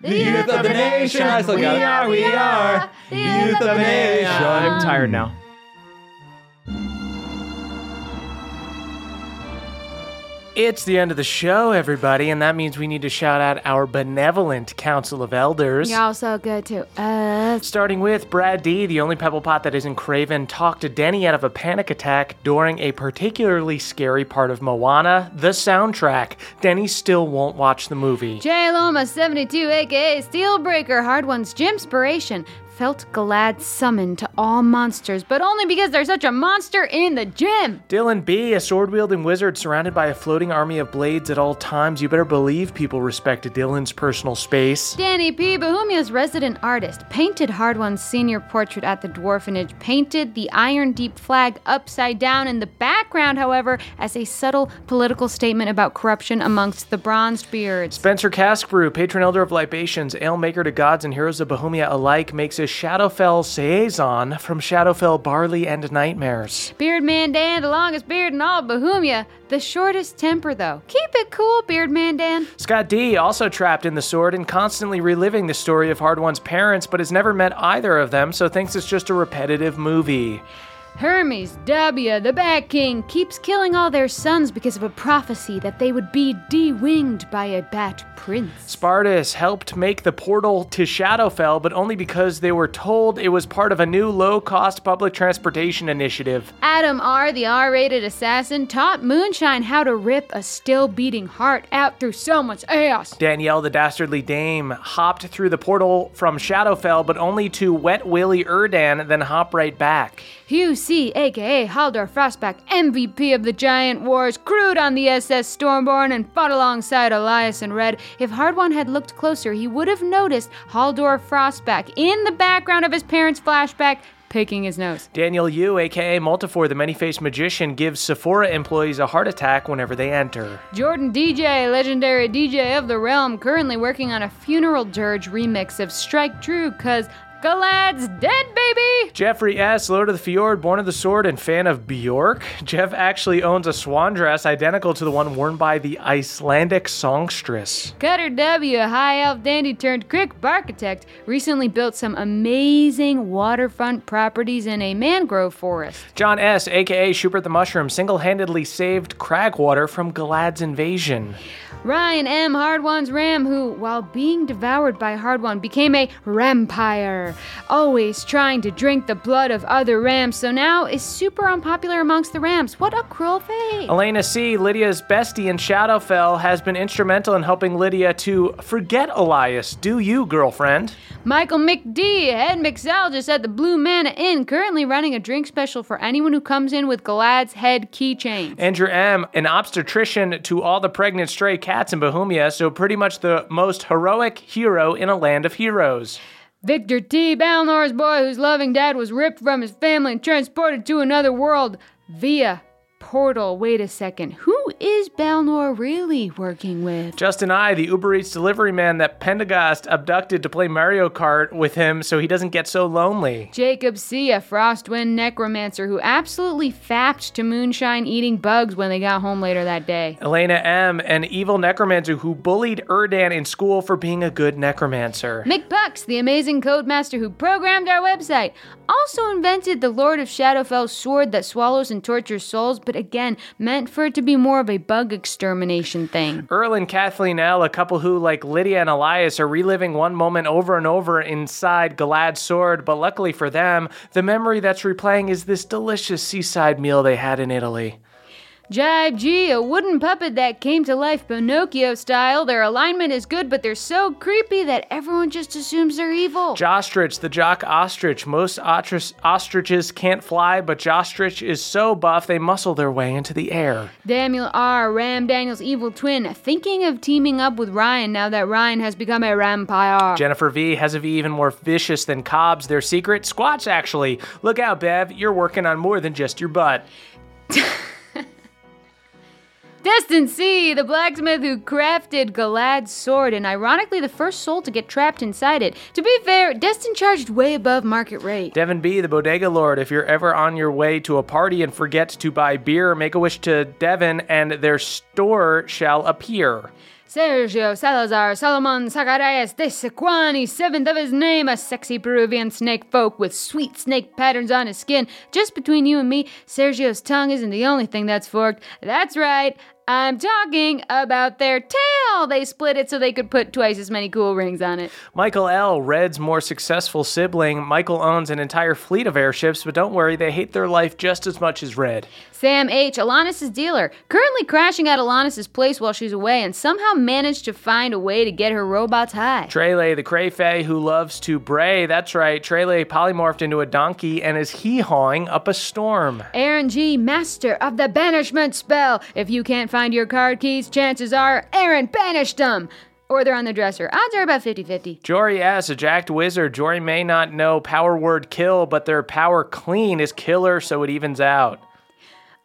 The youth of the nation. I still got it. we are the youth of the nation. I'm tired now. It's the end of the show, everybody, and that means we need to shout out our benevolent Council of Elders. Y'all so good to us. Starting with Brad D, the only pebble pot that isn't Craven, talked to Denny out of a panic attack during a particularly scary part of Moana, the soundtrack. Denny still won't watch the movie. J Loma 72, aka Steelbreaker, Hardwon's Gymspiration, felt glad summoned to all monsters, but only because there's such a monster in the gym. Dylan B, a sword wielding wizard surrounded by a floating army of blades at all times. You better believe people respected Dylan's personal space. Danny P. Bohemia's resident artist painted Hardwon's senior portrait at the dwarfenage, painted the Iron Deep flag upside down in the background, however, as a subtle political statement about corruption amongst the bronzed beards. Spencer Caskbrew, patron elder of libations, ale maker to gods and heroes of Bohemia alike, makes a Shadowfell saison from Shadowfell barley and nightmares. Beardman Dan, the longest beard in all of Bohemia, the shortest temper though. Keep it cool, Beardman Dan. Scott D, also trapped in the sword and constantly reliving the story of Hardwon's parents, but has never met either of them, so thinks it's just a repetitive movie. Hermes W, the Bat King, keeps killing all their sons because of a prophecy that they would be de-winged by a bat prince. Spartus helped make the portal to Shadowfell, but only because they were told it was part of a new low cost public transportation initiative. Adam R, the R-rated assassin, taught Moonshine how to rip a still beating heart out through so much ass. Danielle, the dastardly dame, hopped through the portal from Shadowfell, but only to Wet Willie Erdan, then hop right back. Hugh C, aka Haldor Frostback, MVP of the Giant Wars, crewed on the SS Stormborn and fought alongside Elias and Red. If Hardwon had looked closer, he would have noticed Haldor Frostback in the background of his parents' flashback picking his nose. Daniel Yu, aka Multifor, the many faced magician, gives Sephora employees a heart attack whenever they enter. Jordan DJ, legendary DJ of the realm, currently working on a funeral dirge remix of Strike True, cause Galad's dead, baby! Jeffrey S., Lord of the Fjord, born of the sword, and fan of Bjork. Jeff actually owns a swan dress identical to the one worn by the Icelandic songstress. Cutter W, a high elf dandy turned crick architect, recently built some amazing waterfront properties in a mangrove forest. John S., aka Schubert the Mushroom, single handedly saved Cragwater from Galad's invasion. Ryan M. Hardwon's ram, who, while being devoured by Hardwon, became a rampire, always trying to drink the blood of other rams, so now is super unpopular amongst the rams. What a cruel fate! Elena C., Lydia's bestie in Shadowfell, has been instrumental in helping Lydia to forget Elias. Do you, girlfriend? Michael McD, head mixologist at the Blue Manna Inn, currently running a drink special for anyone who comes in with Galad's head keychain. Andrew M., an obstetrician to all the pregnant stray cats in Bohemia, so pretty much the most heroic hero in a land of heroes. Victor T. Balnor's boy, whose loving dad was ripped from his family and transported to another world via portal. Wait a second. Who is Balnor really working with? Justin I, the Uber Eats delivery man that Pendergast abducted to play Mario Kart with him so he doesn't get so lonely. Jacob C., a Frostwind necromancer who absolutely fapped to Moonshine eating bugs when they got home later that day. Elena M., an evil necromancer who bullied Erdan in school for being a good necromancer. Mick Pucks, the amazing codemaster who programmed our website, also invented the Lord of Shadowfell's sword that swallows and tortures souls, but again, meant for it to be more of a bug extermination thing. Earl and Kathleen L., a couple who, like Lydia and Elias, are reliving one moment over and over inside Galad's sword, but luckily for them, the memory that's replaying is this delicious seaside meal they had in Italy. Jibe G, a wooden puppet that came to life Pinocchio style. Their alignment is good, but they're so creepy that everyone just assumes they're evil. Jostrich, the jock ostrich. Most ostrich- ostriches can't fly, but Jostrich is so buff they muscle their way into the air. Daniel R, Ram Daniel's evil twin, thinking of teaming up with Ryan now that Ryan has become a rampire. Jennifer V has a V even more vicious than Cobb's. Their secret? Squats, actually. Look out, Bev. You're working on more than just your butt. Destin C, the blacksmith who crafted Galad's sword, and ironically the first soul to get trapped inside it. To be fair, Destin charged way above market rate. Devin B, the bodega lord. If you're ever on your way to a party and forget to buy beer, make a wish to Devin and their store shall appear. Sergio Salazar Solomon Zacharias de Sequani, seventh of his name, a sexy Peruvian snake folk with sweet snake patterns on his skin. Just between you and me, Sergio's tongue isn't the only thing that's forked. That's right, I'm talking about their tail. They split it so they could put twice as many cool rings on it. Michael L., Red's more successful sibling. Michael owns an entire fleet of airships, but don't worry, they hate their life just as much as Red. Sam H., Alanis' dealer, currently crashing at Alanis' place while she's away and somehow managed to find a way to get her robots high. Trele, the Crayfay who loves to bray. That's right, Trele polymorphed into a donkey and is hee hawing up a storm. Aaron G., master of the banishment spell. If you can't find your card keys, chances are Aaron banished them. Or they're on the dresser. Odds are about 50 50. Jory S., a jacked wizard. Jory may not know power word kill, but their power clean is killer, so it evens out.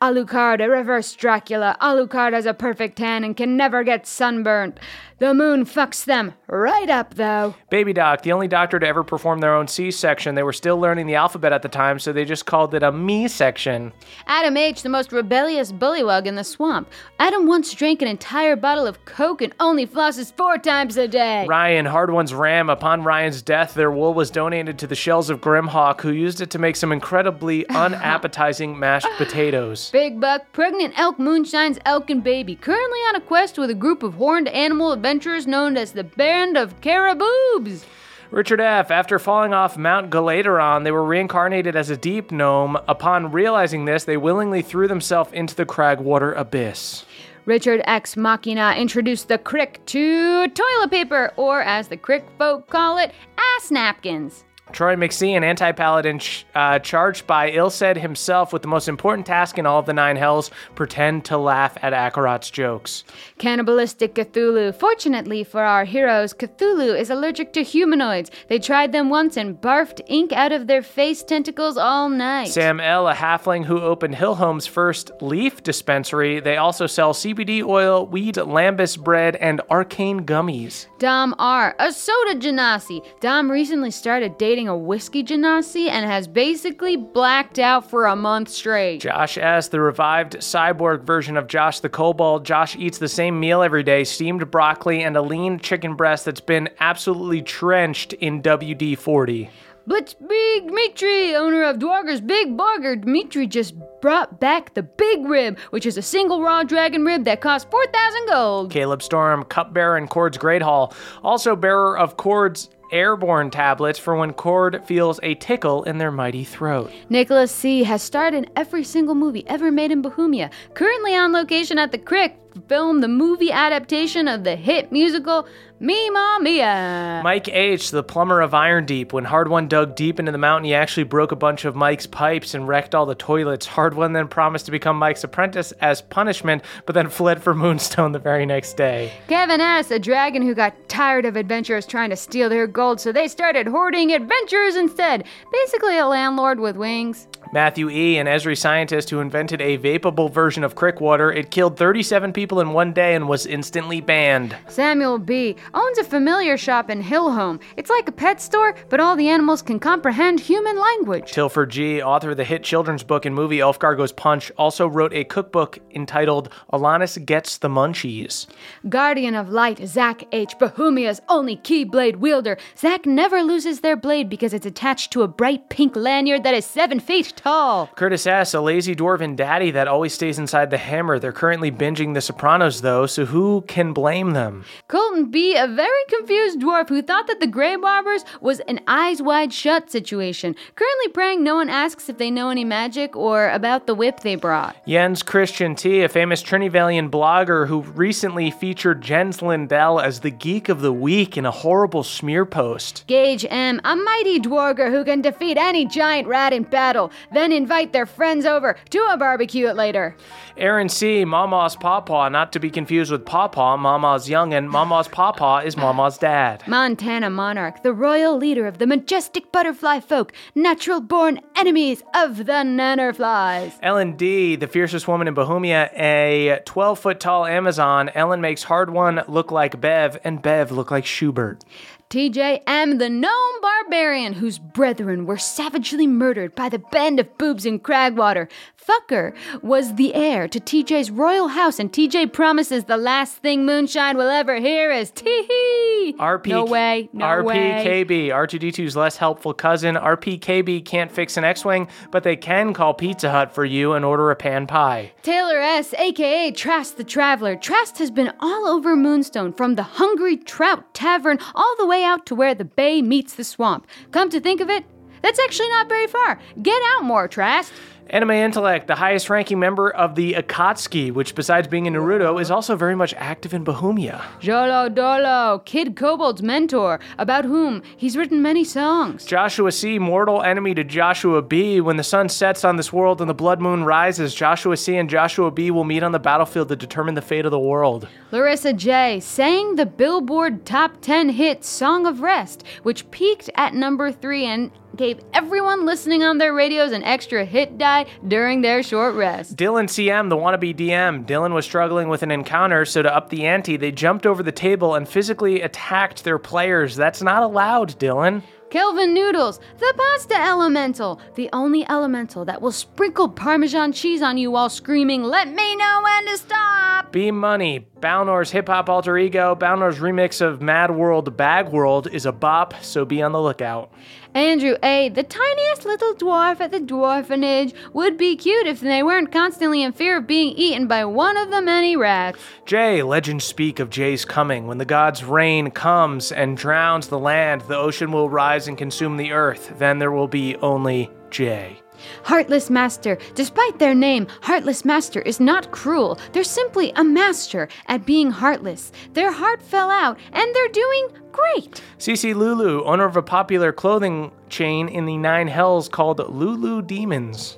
Alucard, a reverse Dracula. Alucard has a perfect tan and can never get sunburnt. The moon fucks them right up, though. Baby Doc, the only doctor to ever perform their own C section. They were still learning the alphabet at the time, so they just called it a me section. Adam H., the most rebellious bullywug in the swamp. Adam once drank an entire bottle of Coke and only flosses four times a day. Ryan, Hardwon's ram. Upon Ryan's death, their wool was donated to the Shells of Grimhawk, who used it to make some incredibly unappetizing mashed potatoes. Big Buck, pregnant elk moonshines elk and baby, currently on a quest with a group of horned animal adventurers known as the Band of Caraboobs. Richard F., after falling off Mount Galaderon, they were reincarnated as a deep gnome. Upon realizing this, they willingly threw themselves into the Cragwater abyss. Richard X Machina introduced the crick to toilet paper, or as the crick folk call it, ass napkins. Troy McSee, an anti paladin ch- uh, charged by Ilsed himself with the most important task in all of the Nine Hells pretend to laugh at Akarat's jokes. Cannibalistic Cthulhu. Fortunately for our heroes, Cthulhu is allergic to humanoids. They tried them once and barfed ink out of their face tentacles all night. Sam L., a halfling who opened Hillhome's first leaf dispensary. They also sell CBD oil, weed, lembas bread, and arcane gummies. Dom R, a soda genasi. Dom recently started dating a whiskey genasi and has basically blacked out for a month straight. Josh S., the revived cyborg version of Josh the Kobold. Josh eats the same meal every day steamed broccoli and a lean chicken breast that's been absolutely trenched in WD 40. But Big Dmitri, owner of Dwarger's Big Burger, Dmitri just brought back the Big Rib, which is a single raw dragon rib that costs 4,000 gold. Caleb Storm, cupbearer in Kord's Great Hall, also bearer of Kord's airborne tablets for when Kord feels a tickle in their mighty throat. Nicholas C. has starred in every single movie ever made in Bohemia. Currently on location at the Crick, film the movie adaptation of the hit musical Mima Mia. Mike H., the plumber of Iron Deep. When Hardwon dug deep into the mountain, he actually broke a bunch of Mike's pipes and wrecked all the toilets. Hardwon then promised to become Mike's apprentice as punishment, but then fled for Moonstone the very next day. Kevin S., a dragon who got tired of adventurers trying to steal their gold, so they started hoarding adventurers instead. Basically, a landlord with wings. Matthew E., an Esri scientist who invented a vapable version of crick water. It killed 37 people in one day and was instantly banned. Samuel B. owns a familiar shop in Hillhome. It's like a pet store, but all the animals can comprehend human language. Tilford G., author of the hit children's book and movie Elfgar Goes Punch, also wrote a cookbook entitled Alanis Gets the Munchies. Guardian of Light, Zach H., Bohemia's only keyblade wielder. Zach never loses their blade because it's attached to a bright pink lanyard that is seven feet tall. Curtis S., a lazy dwarven daddy that always stays inside the hammer. They're currently binging The Sopranos, though, so who can blame them? Colton B., a very confused dwarf who thought that the Grave Robbers was an eyes wide shut situation. Currently praying no one asks if they know any magic or about the whip they brought. Jens Christian T., a famous Trinivalian blogger who recently featured Jens Lindell as the Geek of the Week in a horrible smear post. Gage M., a mighty dwarger who can defeat any giant rat in battle, then invite their friends over to a barbecue at later. Aaron C., Mama's Pawpaw, not to be confused with Pawpaw, Mama's young, and Mama's Pawpaw is Mama's dad. Montana Monarch, the royal leader of the majestic butterfly folk, natural born enemies of the nannerflies. Ellen D., the fiercest woman in Bohemia, a 12 foot tall Amazon. Ellen makes Hardwon look like Bev, and Bev look like Schubert. TJ M., the gnome barbarian whose brethren were savagely murdered by the band of boobs in Cragwater. Fucker was the heir to TJ's royal house, and TJ promises the last thing Moonshine will ever hear is tee hee. RP, No way, no way. RPKB, R2D2's less helpful cousin. RPKB can't fix an X Wing, but they can call Pizza Hut for you and order a pan pie. Taylor S., aka Trast the Traveler. Trast has been all over Moonstone, from the Hungry Trout Tavern all the way out to where the bay meets the swamp. Come to think of it, that's actually not very far. Get out more, Trask. Anime Intellect, the highest ranking member of the Akatsuki, which besides being in Naruto, is also very much active in Bohemia. Jolo Dolo, Kid Kobold's mentor, about whom he's written many songs. Joshua C., mortal enemy to Joshua B. When the sun sets on this world and the blood moon rises, Joshua C. and Joshua B. will meet on the battlefield to determine the fate of the world. Larissa J. sang the Billboard Top 10 hit Song of Rest, which peaked at number 3 and gave everyone listening on their radios an extra hit die during their short rest. Dylan CM, the wannabe DM. Dylan was struggling with an encounter, so to up the ante, they jumped over the table and physically attacked their players. That's not allowed, Dylan. Kelvin Noodles, the pasta elemental, the only elemental that will sprinkle Parmesan cheese on you while screaming, Let me know when to stop! B Money, Balnor's hip hop alter ego, Balnor's remix of Mad World Bag World is a bop, so be on the lookout. Andrew A., the tiniest little dwarf at the dwarfenage, would be cute if they weren't constantly in fear of being eaten by one of the many rats. Jay, legends speak of Jay's coming. When the god's rain comes and drowns the land, the ocean will rise and consume the earth. Then there will be only J. Heartless Master. Despite their name, Heartless Master is not cruel. They're simply a master at being heartless. Their heart fell out, and they're doing great. CC Lulu, owner of a popular clothing chain in the Nine Hells called Lulu Demons.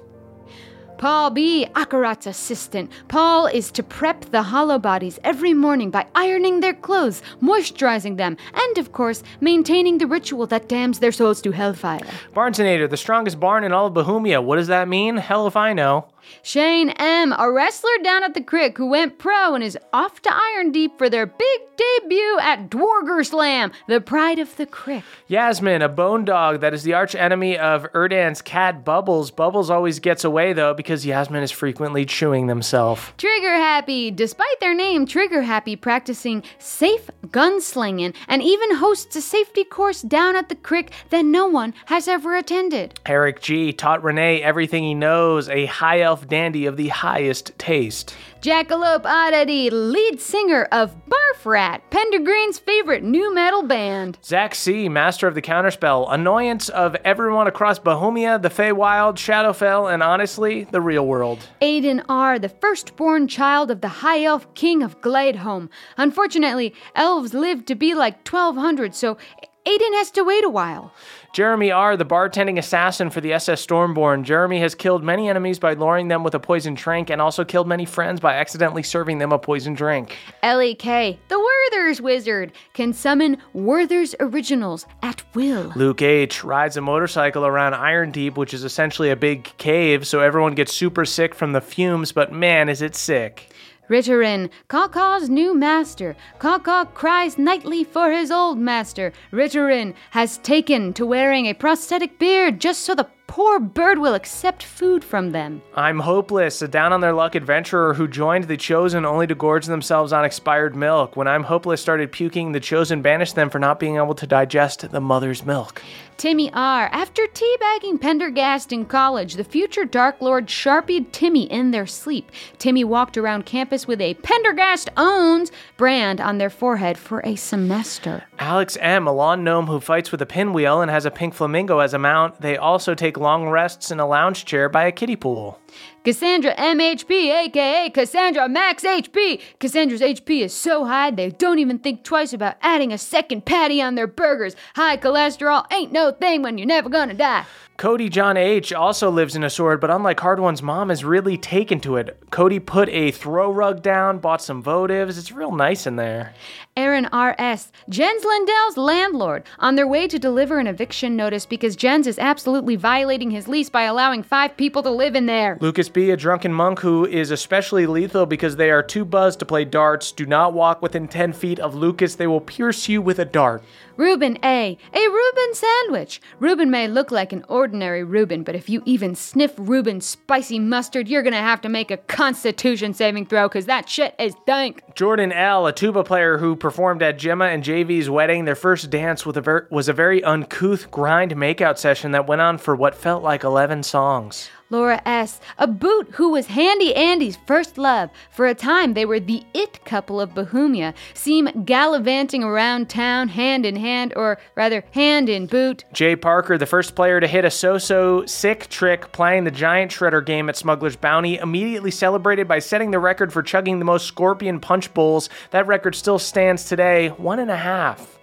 Paul B., Akarat's assistant. Paul is to prep the hollow bodies every morning by ironing their clothes, moisturizing them, and, of course, maintaining the ritual that damns their souls to hellfire. Barnesonator, the strongest barn in all of Bohemia. What does that mean? Hell if I know. Shane M., a wrestler down at the Crick who went pro and is off to Iron Deep for their big debut at Dwarger Slam, the pride of the Crick. Yasmin, a bone dog that is the arch enemy of Erdan's cat Bubbles. Bubbles always gets away though because Yasmin is frequently chewing themselves. Trigger Happy, despite their name, Trigger Happy practicing safe gunslinging and even hosts a safety course down at the Crick that no one has ever attended. Eric G taught Renee everything he knows, a high elf dandy of the highest taste. Jackalope Oddity, lead singer of Barf Rat, Pendergreen's favorite new metal band. Zach C, master of the counterspell, annoyance of everyone across Bohemia, the Feywild, Shadowfell, and honestly, the real world. Aiden R., the firstborn child of the High Elf King of Gladeholm. Unfortunately, elves live to be like 1200, so Aiden has to wait a while. Jeremy R., the bartending assassin for the SS Stormborn. Jeremy has killed many enemies by luring them with a poison drink and also killed many friends by accidentally serving them a poison drink. L.E.K., the Werther's Wizard, can summon Werther's Originals at will. Luke H. rides a motorcycle around Iron Deep, which is essentially a big cave, so everyone gets super sick from the fumes, but man, is it sick. Ritterin, Kaka's new master. Kaka cries nightly for his old master. Ritterin has taken to wearing a prosthetic beard just so the poor bird will accept food from them. I'm Hopeless, a down on their luck adventurer who joined the Chosen only to gorge themselves on expired milk. When I'm Hopeless started puking, the Chosen banished them for not being able to digest the mother's milk. Timmy R. After teabagging Pendergast in college, the future Dark Lord sharpied Timmy in their sleep. Timmy walked around campus with a Pendergast owns brand on their forehead for a semester. Alex M., a lawn gnome who fights with a pinwheel and has a pink flamingo as a mount. They also take long rests in a lounge chair by a kiddie pool. Cassandra MHP, aka Cassandra Max HP. Cassandra's HP is so high they don't even think twice about adding a second patty on their burgers. High cholesterol ain't no thing when you're never gonna die. Cody John H. also lives in a sword, but unlike Hardwon's mom, is really taken to it. Cody put a throw rug down, bought some votives. It's real nice in there. Aaron R.S., Jens Lindell's landlord, on their way to deliver an eviction notice because Jens is absolutely violating his lease by allowing five people to live in there. Lucas B., a drunken monk who is especially lethal because they are too buzzed to play darts. Do not walk within 10 feet of Lucas, they will pierce you with a dart. Reuben A. A Reuben sandwich. Reuben may look like an ordinary Reuben, but if you even sniff Reuben's spicy mustard, you're gonna have to make a constitution saving throw because that shit is dank. Jordan L., a tuba player who performed at Gemma and JV's wedding. Their first dance with a ver- was a very uncouth grind makeout session that went on for what felt like 11 songs. Laura S., a boot who was Handy Andy's first love. For a time, they were the it couple of Bohemia, seem gallivanting around town hand in hand, or rather, hand in boot. Jay Parker, the first player to hit a so so sick trick playing the Giant Shredder game at Smuggler's Bounty, immediately celebrated by setting the record for chugging the most scorpion punch bowls. That record still stands today one and a half.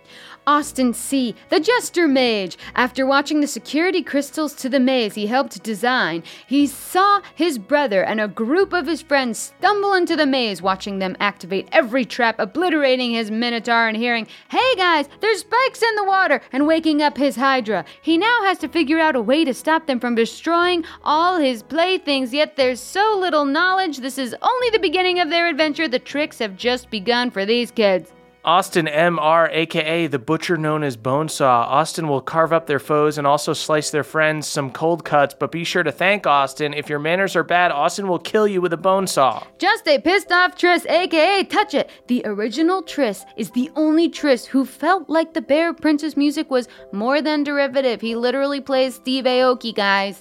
Austin C., the Jester Mage. After watching the security crystals to the maze he helped design, he saw his brother and a group of his friends stumble into the maze, watching them activate every trap, obliterating his Minotaur and hearing, Hey guys, there's spikes in the water, and waking up his Hydra. He now has to figure out a way to stop them from destroying all his playthings, yet there's so little knowledge. This is only the beginning of their adventure. The tricks have just begun for these kids. Austin M.R., aka the butcher known as Bonesaw. Austin will carve up their foes and also slice their friends some cold cuts, but be sure to thank Austin. If your manners are bad, Austin will kill you with a bone saw. Just a pissed off Triss, aka Touch It. The original Triss is the only Triss who felt like the Bear Princess music was more than derivative. He literally plays Steve Aoki, guys.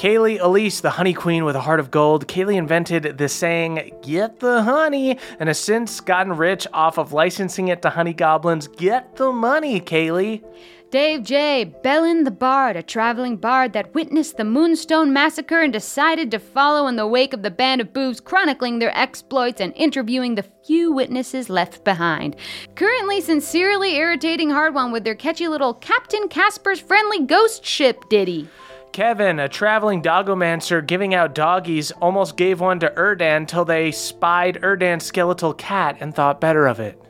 Kaylee Elise, the honey queen with a heart of gold, Kaylee invented the saying, Get the honey, and has since gotten rich off of licensing it to honey goblins. Get the money, Kaylee. Dave J. Bellin the Bard, a traveling bard that witnessed the Moonstone Massacre and decided to follow in the wake of the band of boobs, chronicling their exploits and interviewing the few witnesses left behind. Currently sincerely irritating Hardwon with their catchy little Captain Casper's Friendly Ghost Ship ditty. Kevin, a traveling dogomancer giving out doggies, almost gave one to Erdan till they spied Erdan's skeletal cat and thought better of it.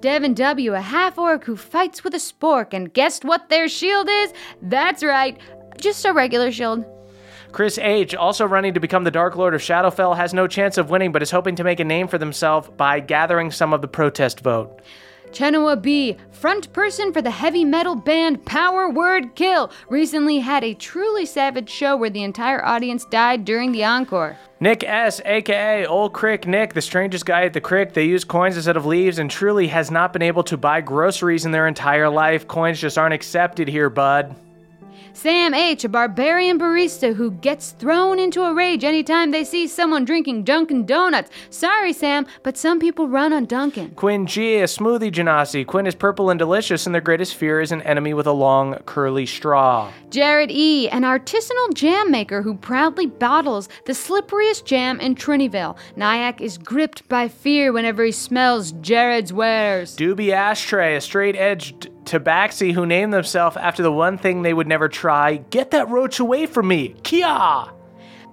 Devin W., a half orc who fights with a spork, and guessed what their shield is? That's right, just a regular shield. Chris H., also running to become the Dark Lord of Shadowfell, has no chance of winning but is hoping to make a name for themselves by gathering some of the protest vote. Chenua B., front person for the heavy metal band Power Word Kill, recently had a truly savage show where the entire audience died during the encore. Nick S., aka Old Crick Nick, the strangest guy at the Crick. They use coins instead of leaves and truly has not been able to buy groceries in their entire life. Coins just aren't accepted here, bud. Sam H., a barbarian barista who gets thrown into a rage anytime they see someone drinking Dunkin' Donuts. Sorry, Sam, but some people run on Dunkin'. Quinn G., a smoothie genasi. Quinn is purple and delicious, and their greatest fear is an enemy with a long, curly straw. Jared E., an artisanal jam maker who proudly bottles the slipperiest jam in Trinityville. Nyack is gripped by fear whenever he smells Jared's wares. Doobie Ashtray, a straight edged tabaxi who named themselves after the one thing they would never try. Get that roach away from me! Kia!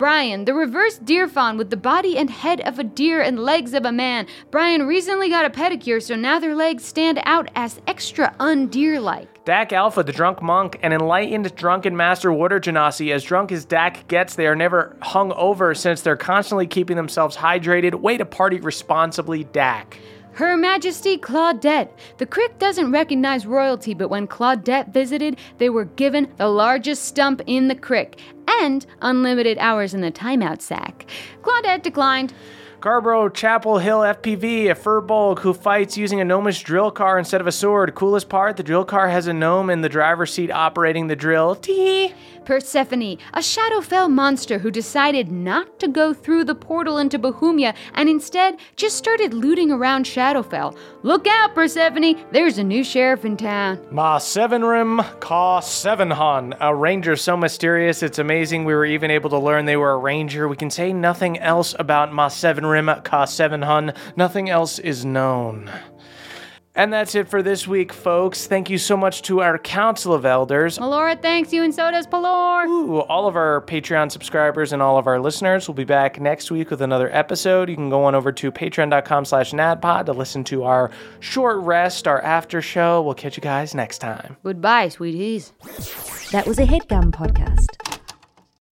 Brian, the reverse deer fawn with the body and head of a deer and legs of a man. Brian recently got a pedicure, so now their legs stand out as extra undeer like. Dak Alpha, the drunk monk, an enlightened drunken master water genasi. As drunk as Dak gets, they are never hung over since they're constantly keeping themselves hydrated. Way to party responsibly, Dak. Her Majesty Claudette. The Crick doesn't recognize royalty, but when Claudette visited, they were given the largest stump in the Crick and unlimited hours in the timeout sack. Claudette declined. Carborough Chapel Hill FPV, a furbolg who fights using a gnomish drill car instead of a sword. Coolest part, the drill car has a gnome in the driver's seat operating the drill. Tee! Persephone, a Shadowfell monster who decided not to go through the portal into Bohemia and instead just started looting around Shadowfell. Look out, Persephone, there's a new sheriff in town. Ma Sevenrim Ka Sevenhon, a ranger so mysterious it's amazing we were even able to learn they were a ranger. We can say nothing else about Ma Sevenrim Ka Sevenhon, nothing else is known. And that's it for this week, folks. Thank you so much to our Council of Elders. Melora thanks you, and so does Pelor. Ooh, all of our Patreon subscribers and all of our listeners will be back next week with another episode. You can go on over to patreon.com slash naddpod to listen to our short rest, our after show. We'll catch you guys next time. Goodbye, sweeties. That was a headgum podcast.